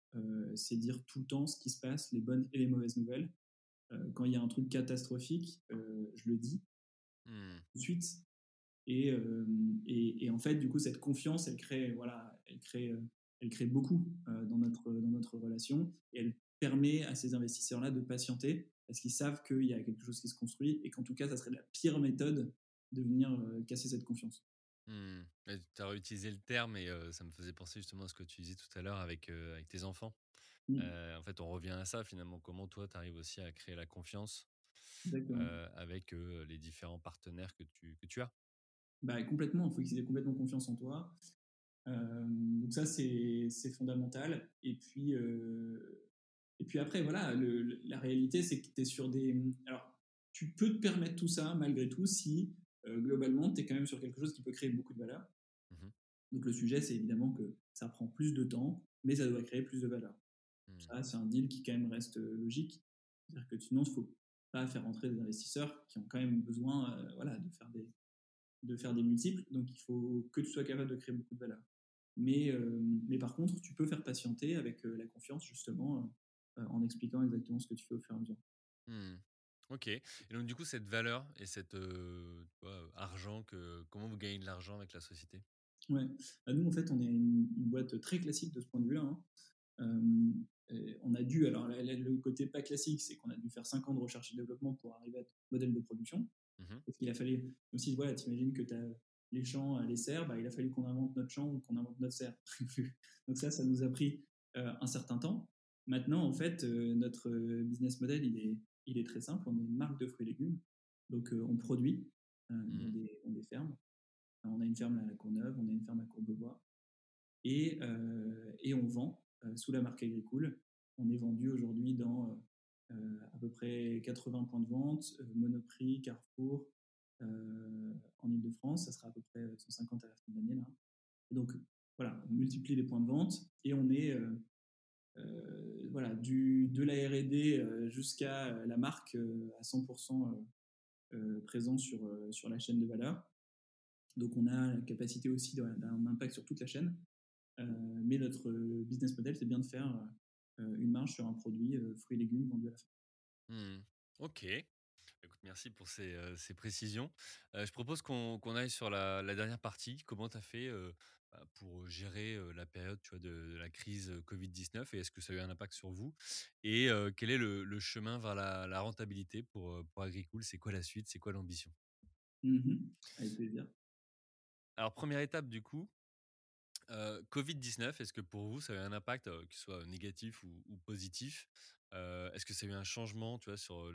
C'est dire tout le temps ce qui se passe, les bonnes et les mauvaises nouvelles. quand il y a un truc catastrophique, je le dis mmh. tout de suite. Et, et, et, en fait, du coup, cette confiance, elle crée, voilà, elle crée, elle crée beaucoup dans, notre, dans notre relation et elle permet à ces investisseurs-là de patienter parce qu'ils savent qu'il y a quelque chose qui se construit et qu'en tout cas, ça serait la pire méthode de venir casser cette confiance. Mmh. Tu as réutilisé le terme et ça me faisait penser justement à ce que tu disais tout à l'heure avec, avec tes enfants. Mmh. en fait, on revient à ça finalement. Comment toi, tu arrives aussi à créer la confiance avec les différents partenaires que tu, que tu as? Bah, complètement, il faut qu'ils aient complètement confiance en toi. Donc ça, c'est fondamental. Et puis, et puis après, voilà, le, la réalité, c'est que tu es sur des... Alors, tu peux te permettre tout ça malgré tout si, globalement, tu es quand même sur quelque chose qui peut créer beaucoup de valeur. Mmh donc le sujet, c'est évidemment que ça prend plus de temps, mais ça doit créer plus de valeur. Mmh. Ça, c'est un deal qui quand même reste logique. C'est-à-dire que sinon, il ne faut pas faire entrer des investisseurs qui ont quand même besoin voilà, de faire des, de faire des multiples, donc il faut que tu sois capable de créer beaucoup de valeur. Mais, euh, mais par contre, tu peux faire patienter avec euh, la confiance, justement, euh, en expliquant exactement ce que tu fais au fur et à mesure. Mmh. Ok. Et donc, du coup, cette valeur et cet argent, que, comment vous gagnez de l'argent avec la société? Ouais. Bah, nous, en fait, on est une, boîte très classique de ce point de vue-là. Hein. on a dû, alors le côté pas classique, c'est qu'on a dû faire 5 ans de recherche et développement pour arriver à être modèle de production. Mmh Parce qu'il a fallu aussi, voilà, t'imagines que tu as les champs, les serres, bah, il a fallu qu'on invente notre champ ou qu'on invente notre serre. Donc ça, ça nous a pris euh, un certain temps. Maintenant, en fait, euh, notre business model, il est, il est très simple. On est une marque de fruits et légumes. Donc, euh, on produit, on, mmh des, on, des, fermes. On a une ferme à la Courneuve, on a une ferme à Courbevoie. Et, et on vend sous la marque Agricool. On est vendu aujourd'hui dans euh, à peu près 80 points de vente, euh, Monoprix, Carrefour, euh, en Ile-de-France, ça sera à peu près 150 à la fin de l'année. Là. donc voilà, on multiplie les points de vente et on est voilà, du, de la R&D jusqu'à la marque à 100% présent sur, sur la chaîne de valeur. Donc on a la capacité aussi d'un impact sur toute la chaîne. mais notre business model, c'est bien de faire euh, une marge sur un produit euh, fruits et légumes vendu à la fin. Mmh. Ok. Merci pour ces, euh, précisions. je propose qu'on aille sur la, dernière partie. Comment tu as fait pour gérer la période tu vois, de, la crise Covid-19 et est-ce que ça a eu un impact sur vous? Et quel est le, le, chemin vers la, la rentabilité pour, pour Agricool C'est quoi la suite? C'est quoi l'ambition? Mmh Avec plaisir. Alors, première étape, du coup, Covid-19, est-ce que pour vous, ça a eu un impact, euh, qu'il soit négatif ou, positif? Est-ce que ça a eu un changement, tu vois, sur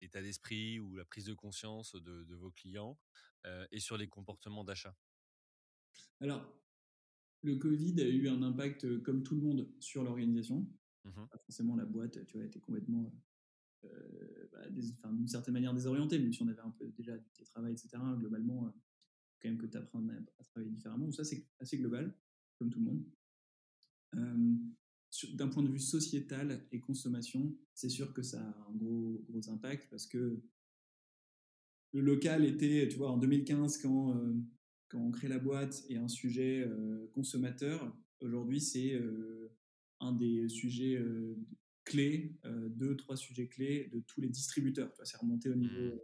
l'état d'esprit ou la prise de conscience de, vos clients et sur les comportements d'achat? Alors, le Covid a eu un impact, comme tout le monde, sur l'organisation. Mmh forcément, la boîte, tu vois, était complètement, bah, d'une certaine manière désorientée, même si on avait un peu déjà du travail, etc. Globalement, quand même que tu apprends à travailler différemment. Donc ça, c'est assez global, comme tout le monde. D'un point de vue sociétal et consommation, c'est sûr que ça a un gros, gros impact parce que le local était, tu vois, en 2015, quand, euh, quand on crée la boîte, et un sujet euh, consommateur. Aujourd'hui, c'est euh, un des sujets clés, deux, trois sujets clés de tous les distributeurs. C'est remonté au niveau mmh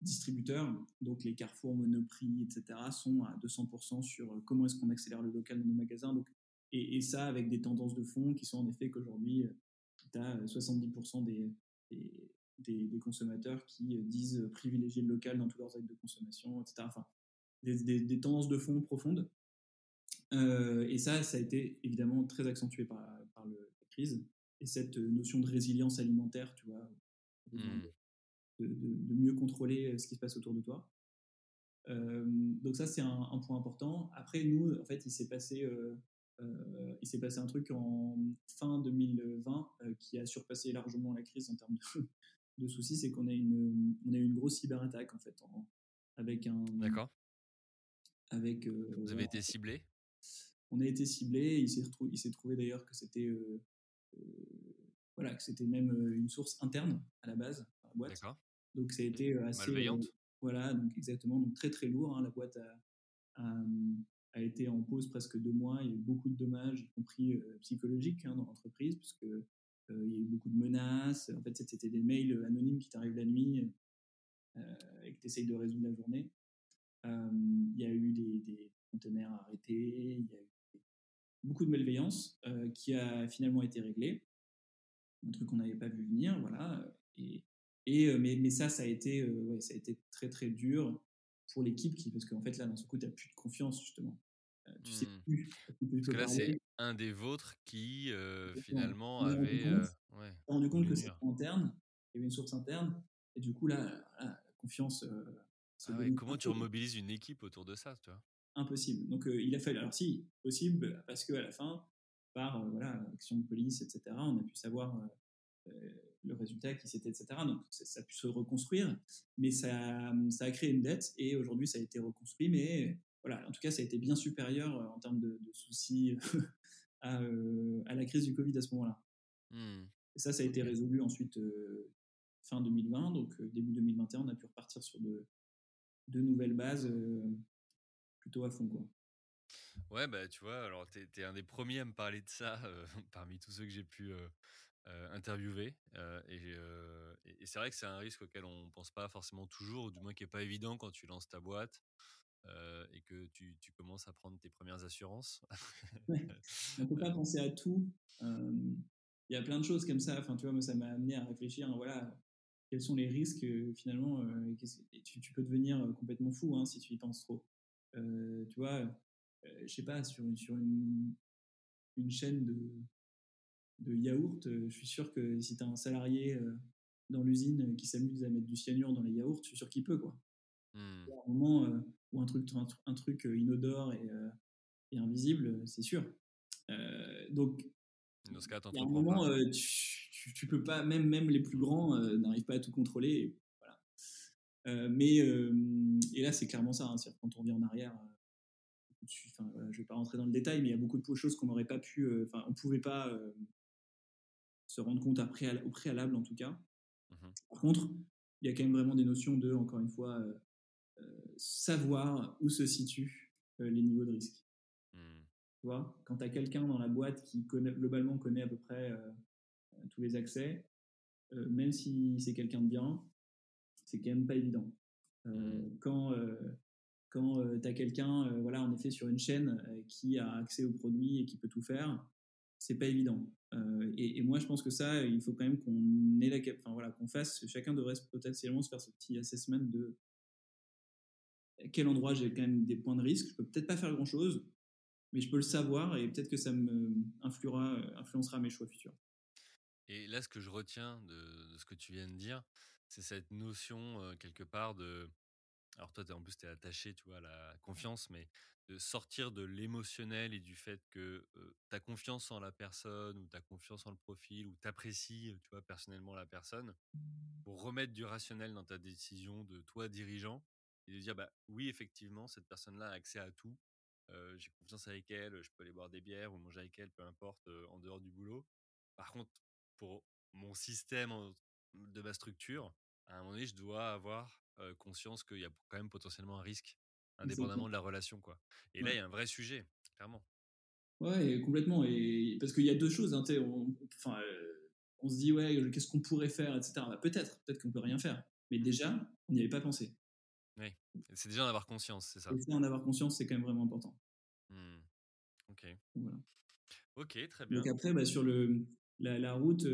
distributeurs, donc les Carrefour, Monoprix, etc., sont à 200% sur euh, comment est-ce qu'on accélère le local dans nos magasins. Donc, et, ça avec des tendances de fond qui sont en effet qu'aujourd'hui, tu as 70% des, des, consommateurs qui euh, disent privilégier le local dans tous leurs actes de consommation, etc. Enfin, des, tendances de fond profondes. Euh, et ça, ça a été évidemment très accentué par, par le, la crise. Et cette notion de résilience alimentaire, tu vois, de, mieux contrôler euh, ce qui se passe autour de toi. Euh, donc ça, c'est un, point important. Après, nous, en fait, il s'est passé, euh, il s'est passé un truc en fin 2020 qui a surpassé largement la crise en termes de, soucis, c'est qu'on a une, on a eu une grosse cyberattaque en fait, avec un, D'accord. avec. Vous avez été ciblé? On a été ciblé. Il s'est retrouvé, il s'est trouvé d'ailleurs que c'était voilà que c'était même une source interne à la base à la boîte. Donc ça a été assez malveillante. voilà, donc exactement, donc très très lourd. Hein. la boîte a, a, été en pause presque deux mois. Il y a eu beaucoup de dommages, y compris psychologiques hein, dans l'entreprise, puisque il y a eu beaucoup de menaces. En fait, c'était des mails anonymes qui t'arrivent la nuit et que tu essayes de résoudre la journée. Il y a eu des, des conteneurs arrêtés, il y a eu beaucoup de malveillance qui a finalement été réglée un truc qu'on n'avait pas vu venir, voilà. Et, et mais, mais, ça, ça a été, ouais, ça a été très très dur pour l'équipe qui, parce qu'en fait là, dans ce coup, tu n'as plus de confiance justement. tu sais mmh. plus. parce que là, c'est un des vôtres qui finalement avait. ouais, rendu compte que c'était interne, il y avait une source interne, et du coup là, la confiance. Ah comment tu remobilises une équipe autour de ça, tu vois Impossible. Donc il a fallu. Alors si, possible, parce qu'à la fin, par euh, voilà, action de police, etc. On a pu savoir euh, euh, le résultat qui c'était, etc. Donc ça, a pu se reconstruire, mais ça, ça a créé une dette et aujourd'hui ça a été reconstruit, mais voilà, en tout cas ça a été bien supérieur en termes de, soucis à, à, la crise du Covid à ce moment-là. Mmh. Et ça, ça a été résolu ensuite fin 2020, donc début 2021, on a pu repartir sur de, de nouvelles bases plutôt à fond. Quoi. Ouais, bah, tu vois, alors tu es, un des premiers à me parler de ça parmi tous ceux que j'ai pu interviewer. et, c'est vrai que c'est un risque auquel on pense pas forcément toujours, ou du moins qui est pas évident quand tu lances ta boîte et que tu, tu, commences à prendre tes premières assurances. ouais. On peut pas penser à tout. Il y a plein de choses comme ça. Enfin, tu vois, moi, ça m'a amené à réfléchir. Voilà, quels sont les risques finalement tu, tu, peux devenir complètement fou hein, si tu y penses trop. tu vois, euh, je sais pas, sur, une, sur une, une chaîne de, de yaourt, euh, je suis sûr que si tu as un salarié euh, dans l'usine qui s'amuse à mettre du cyanure dans les yaourts, je suis sûr qu'il peut. Quoi. Mmh. un moment où un truc, un, truc inodore et, et invisible, c'est sûr. donc, dans ce cas, il y a un moment, tu, tu, peux pas, même, même les plus grands n'arrivent pas à tout contrôler. voilà. mais, et là, c'est clairement ça. Hein, quand on revient en arrière, enfin, je ne vais pas rentrer dans le détail, mais il y a beaucoup de choses qu'on n'aurait pas pu, euh, enfin, on ne pouvait pas euh, se rendre compte après, au préalable en tout cas. Mmh Par contre, il y a quand même vraiment des notions de, encore une fois, euh, savoir où se situent les niveaux de risque. Mmh. Tu vois, quand tu as quelqu'un dans la boîte qui connaît, globalement connaît à peu près tous les accès, même si c'est quelqu'un de bien, c'est quand même pas évident. Mmh. Quand quand euh, tu as quelqu'un, euh, voilà, en effet, sur une chaîne euh, qui a accès aux produits et qui peut tout faire, c'est pas évident. Et, moi, je pense que ça, il faut quand même qu'on ait la, enfin voilà, qu'on fasse. Chacun devrait potentiellement se faire ce petit assessment de quel endroit j'ai quand même des points de risque. Je peux peut-être pas faire grand chose, mais je peux le savoir et peut-être que ça me influera, influencera mes choix futurs. Et là, ce que je retiens de, ce que tu viens de dire, c'est cette notion quelque part de alors toi, en plus, tu es attaché tu vois, à la confiance, mais de sortir de l'émotionnel et du fait que tu as confiance en la personne ou tu as confiance en le profil ou tu apprécies tu vois, personnellement la personne, pour remettre du rationnel dans ta décision de toi dirigeant et de dire bah oui effectivement cette personne-là a accès à tout, j'ai confiance avec elle, je peux aller boire des bières ou manger avec elle, peu importe en dehors du boulot. Par contre pour mon système de ma structure, à un moment donné je dois avoir conscience qu'il y a quand même potentiellement un risque, indépendamment de la relation. Quoi. Et là, il y a un vrai sujet, clairement. Ouais, complètement. Et parce qu'il y a deux choses. Hein, on, enfin, on se dit, ouais, qu'est-ce qu'on pourrait faire, etc. Bah, peut-être, peut-être qu'on peut rien faire. Mais déjà, on n'y avait pas pensé. C'est déjà en avoir conscience, c'est ça? En avoir conscience, c'est quand même vraiment important. Mmh. Ok. Voilà. Ok, très bien. Donc après, bah, sur le, la, la route,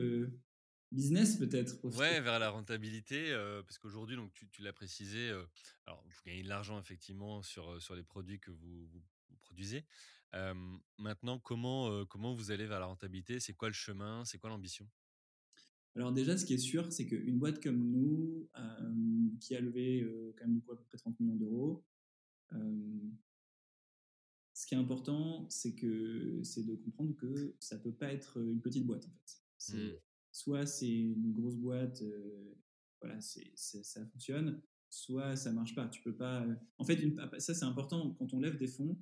business peut-être. Ouais, vers la rentabilité, parce qu'aujourd'hui, donc tu, tu l'as précisé, alors vous gagnez de l'argent effectivement sur, sur les produits que vous, vous, produisez. maintenant, comment, comment vous allez vers la rentabilité? C'est quoi le chemin? C'est quoi l'ambition? Alors déjà, ce qui est sûr, c'est qu'une boîte comme nous, qui a levé quand même du coup à peu près 30 millions d'euros, ce qui est important, c'est que c'est de comprendre que ça peut pas être une petite boîte en fait. Mmh soit c'est une grosse boîte, euh, voilà, c'est, ça fonctionne, soit ça marche pas. Tu peux pas. En fait, une... ça c'est important quand on lève des fonds.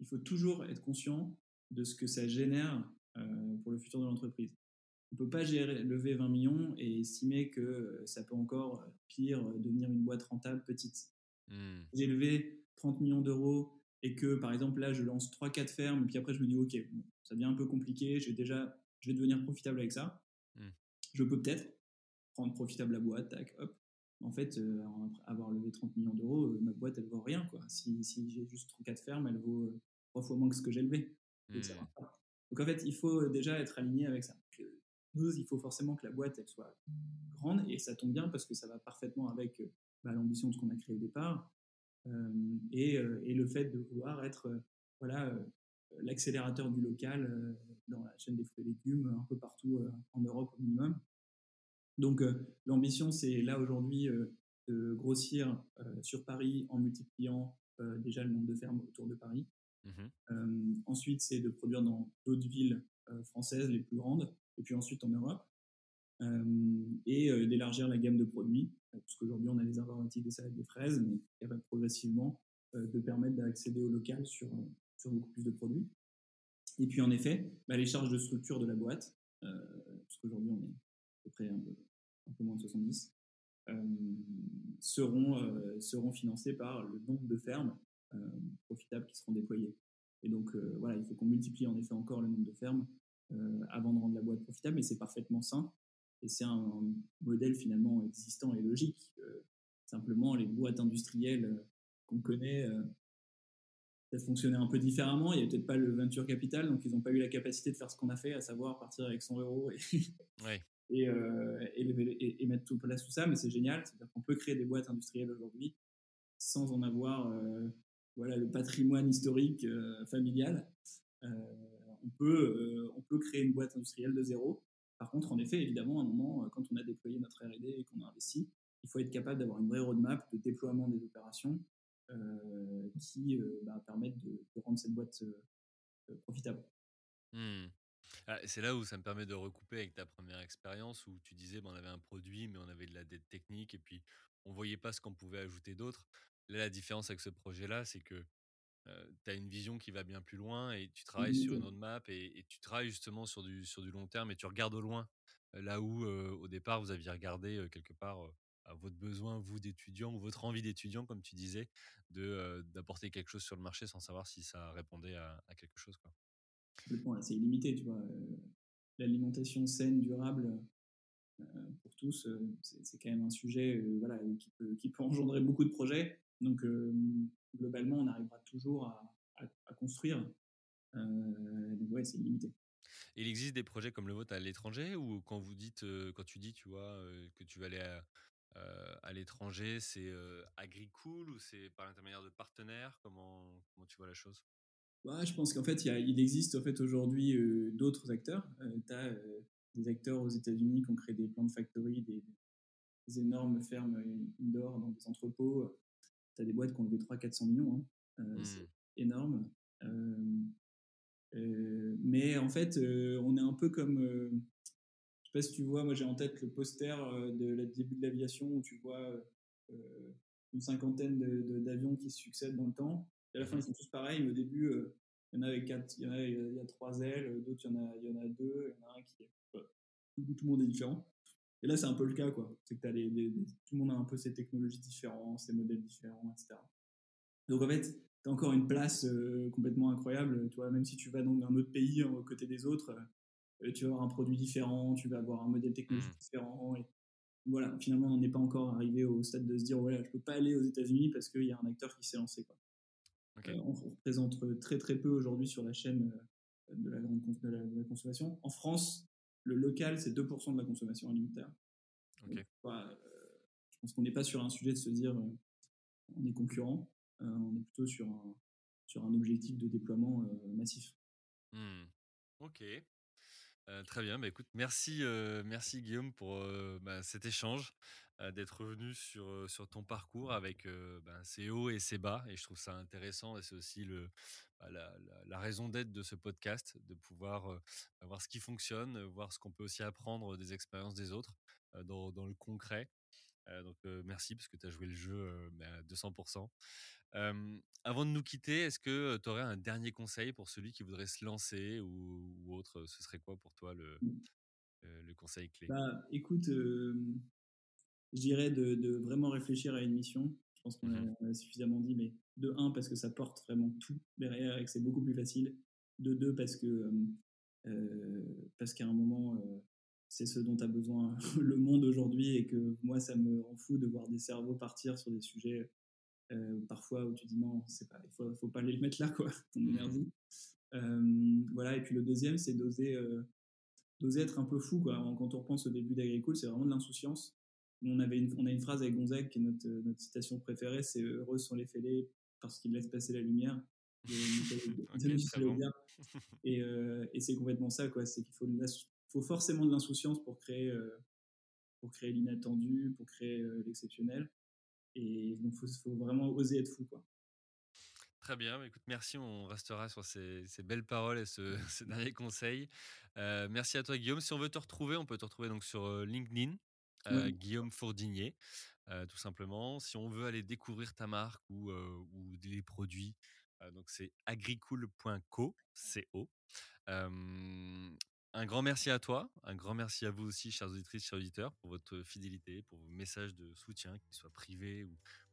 Il faut toujours être conscient de ce que ça génère pour le futur de l'entreprise. On peut pas gérer, lever 20 millions et estimer que ça peut encore pire devenir une boîte rentable petite. Mmh. J'ai levé 30 millions d'euros et que par exemple là je lance 3-4 fermes, puis après je me dis ok, ça devient un peu compliqué, j'ai déjà, je vais devenir profitable avec ça. Mmh. Je peux peut-être prendre profitable la boîte, tac, hop. En fait, euh, avoir levé 30 millions d'euros, euh, ma boîte elle vaut rien quoi. Si, si j'ai juste 3-4 fermes, elle vaut euh, trois fois moins que ce que j'ai levé. Mmh. Donc en fait, il faut déjà être aligné avec ça. Il faut forcément que la boîte elle soit grande et ça tombe bien parce que ça va parfaitement avec bah, l'ambition de ce qu'on a créé au départ euh, et, euh, et, le fait de vouloir être euh, voilà, l'accélérateur du local dans la chaîne des fruits et légumes un peu partout en Europe au minimum. Donc l'ambition, c'est là aujourd'hui de grossir sur Paris en multipliant déjà le nombre de fermes autour de Paris. Mmh ensuite, c'est de produire dans d'autres villes françaises les plus grandes, et puis ensuite en Europe. Euh, et euh, d'élargir la gamme de produits, euh, parce qu'aujourd'hui on a les aromatiques, des salades, des fraises, mais capable progressivement de permettre d'accéder au local sur, sur beaucoup plus de produits. Et puis en effet, bah, les charges de structure de la boîte, parce qu'aujourd'hui on est à peu près un peu, moins de 70, seront, seront financées par le nombre de fermes profitables qui seront déployées. Et donc voilà, il faut qu'on multiplie en effet encore le nombre de fermes avant de rendre la boîte profitable, mais c'est parfaitement sain et c'est un, modèle finalement existant et logique. Euh, simplement, les boîtes industrielles euh, qu'on connaît, euh, ça fonctionnait un peu différemment. Il n'y avait peut-être pas le venture capital, donc ils n'ont pas eu la capacité de faire ce qu'on a fait, à savoir partir avec 100 euros et, et, et, mettre tout place tout ça. Mais c'est génial, c'est-à-dire qu'on peut créer des boîtes industrielles aujourd'hui sans en avoir voilà, le patrimoine historique familial. On, peut, on peut créer une boîte industrielle de zéro par contre, en effet, évidemment, à un moment, euh, quand on a déployé notre R&D et qu'on a investi, il faut être capable d'avoir une vraie roadmap de déploiement des opérations euh, qui euh, bah, permettent de, rendre cette boîte profitable. Mmh. Ah, c'est là où ça me permet de recouper avec ta première expérience où tu disais bah, on avait un produit mais on avait de la dette technique et puis on voyait pas ce qu'on pouvait ajouter d'autre. Là, la différence avec ce projet-là, c'est que tu as une vision qui va bien plus loin et tu travailles sur une roadmap et, et tu travailles justement sur du, sur du long terme et tu regardes au loin. Là où au départ vous aviez regardé quelque part à votre besoin, vous d'étudiant ou votre envie d'étudiant, comme tu disais, de d'apporter quelque chose sur le marché sans savoir si ça répondait à, quelque chose. Quoi. c'est illimité, tu vois. L'alimentation saine, durable, pour tous, c'est quand même un sujet voilà, qui, peut, qui peut engendrer beaucoup de projets. Donc, globalement, on arrivera toujours à, construire. Euh, donc, ouais, c'est limité. Il existe des projets comme le vôtre à l'étranger ou quand vous dites, euh, quand tu dis, tu vois, euh, que tu vas aller à, à l'étranger, c'est agricool ou c'est par l'intermédiaire de partenaires? Comment, comment tu vois la chose? Bah, Je pense qu'en fait, il, il, existe en fait, aujourd'hui d'autres acteurs. tu as des acteurs aux États-Unis qui ont créé des plans de factory, des, des énormes fermes indoor dans des entrepôts tu as des boîtes qui ont levé 300-400 millions. Hein. Euh, c'est mmh. énorme. Euh, euh, mais en fait, on est un peu comme. je sais pas si tu vois, moi j'ai en tête le poster de la début de l'aviation où tu vois une cinquantaine d'avions qui se succèdent dans le temps. Et à la fin, mmh. ils sont tous pareils. Mais au début, il y en a avec quatre, il y, en a, il y a trois ailes, d'autres, il y en a, il y en a deux, il y en a un qui est. tout le monde est différent. Et là, c'est un peu le cas, quoi. C'est que as les, tout le monde a un peu ses technologies différentes, ses modèles différents, etc. Donc, en fait, tu as encore une place euh, complètement incroyable. Tu vois, même si tu vas dans un autre pays, aux côté des autres, euh, tu vas avoir un produit différent, tu vas avoir un modèle technologique mmh. différent. Et voilà, finalement, on n'est pas encore arrivé au stade de se dire, voilà, je peux pas aller aux États-Unis parce qu'il y a un acteur qui s'est lancé, quoi. Euh, on représente très très peu aujourd'hui sur la chaîne de la grande de la consommation. En France, le local, c'est 2% de la consommation alimentaire. Euh, je pense qu'on n'est pas sur un sujet de se dire euh, on est concurrent, euh, on est plutôt sur un, sur un objectif de déploiement massif. Mmh. Ok. très bien, bah, écoute, merci, merci Guillaume pour bah, cet échange, d'être revenu sur, sur ton parcours avec ben, ses hauts et ses bas, et je trouve ça intéressant, et c'est aussi le, bah, la, raison d'être de ce podcast, de pouvoir euh, voir ce qui fonctionne, voir ce qu'on peut aussi apprendre des expériences des autres dans, le concret. donc merci parce que tu as joué le jeu à 200%. avant de nous quitter, est-ce que tu aurais un dernier conseil pour celui qui voudrait se lancer ou, autre Ce serait quoi pour toi le, le conseil clé? Bah, Écoute, je dirais de, vraiment réfléchir à une mission. Je pense qu'on mmh a, suffisamment dit, mais de un, parce que ça porte vraiment tout derrière et que c'est beaucoup plus facile. De deux, parce que parce qu'à un moment, c'est ce dont a besoin le monde aujourd'hui et que moi, ça me rend fou de voir des cerveaux partir sur des sujets parfois où tu dis non, c'est pas, il faut, faut pas les mettre là, quoi, ton mmh énergie. voilà, et puis le deuxième, c'est d'oser, d'oser être un peu fou, quoi. Quand on repense au début d'Agricole, c'est vraiment de l'insouciance. On, avait une, on a une phrase avec Gonzague qui est notre, notre citation préférée, c'est Heureux sont les fêlés parce qu'ils laissent passer la lumière. et, et c'est complètement ça, quoi. C'est qu'il faut faut forcément de l'insouciance pour créer, euh, pour créer l'inattendu, pour créer euh, l'exceptionnel. Et donc, il faut, vraiment oser être fou. Quoi. Très bien, écoute, merci. On restera sur ces, belles paroles et ce, ces derniers conseils. Euh, merci à toi, Guillaume. Si on veut te retrouver, on peut te retrouver donc sur LinkedIn, Guillaume Fourdinier, tout simplement. Si on veut aller découvrir ta marque ou, ou les produits, donc c'est agricool.co, co. Un grand merci à toi, un grand merci à vous aussi, chers auditrices, chers auditeurs, pour votre fidélité, pour vos messages de soutien, qu'ils soient privés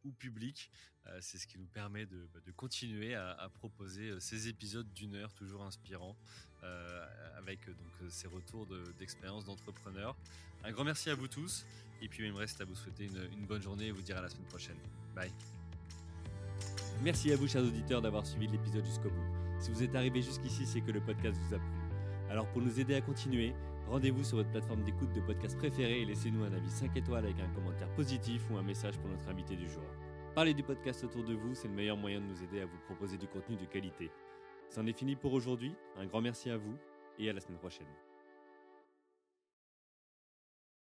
ou, publics. Euh, c'est ce qui nous permet de, bah, continuer à, proposer euh, ces épisodes d'une heure toujours inspirants, euh, avec donc ces retours d'expérience d'entrepreneurs. Un grand merci à vous tous, et puis il me reste à vous souhaiter une, une bonne journée et vous dire à la semaine prochaine. Bye. Merci à vous, chers auditeurs, d'avoir suivi l'épisode jusqu'au bout. Si vous êtes arrivé jusqu'ici, c'est que le podcast vous a plu. Alors pour nous aider à continuer, rendez-vous sur votre plateforme d'écoute de podcast préférée et laissez-nous un avis 5 étoiles avec un commentaire positif ou un message pour notre invité du jour. Parlez du podcast autour de vous, c'est le meilleur moyen de nous aider à vous proposer du contenu de qualité. C'en est fini pour aujourd'hui, un grand merci à vous et à la semaine prochaine.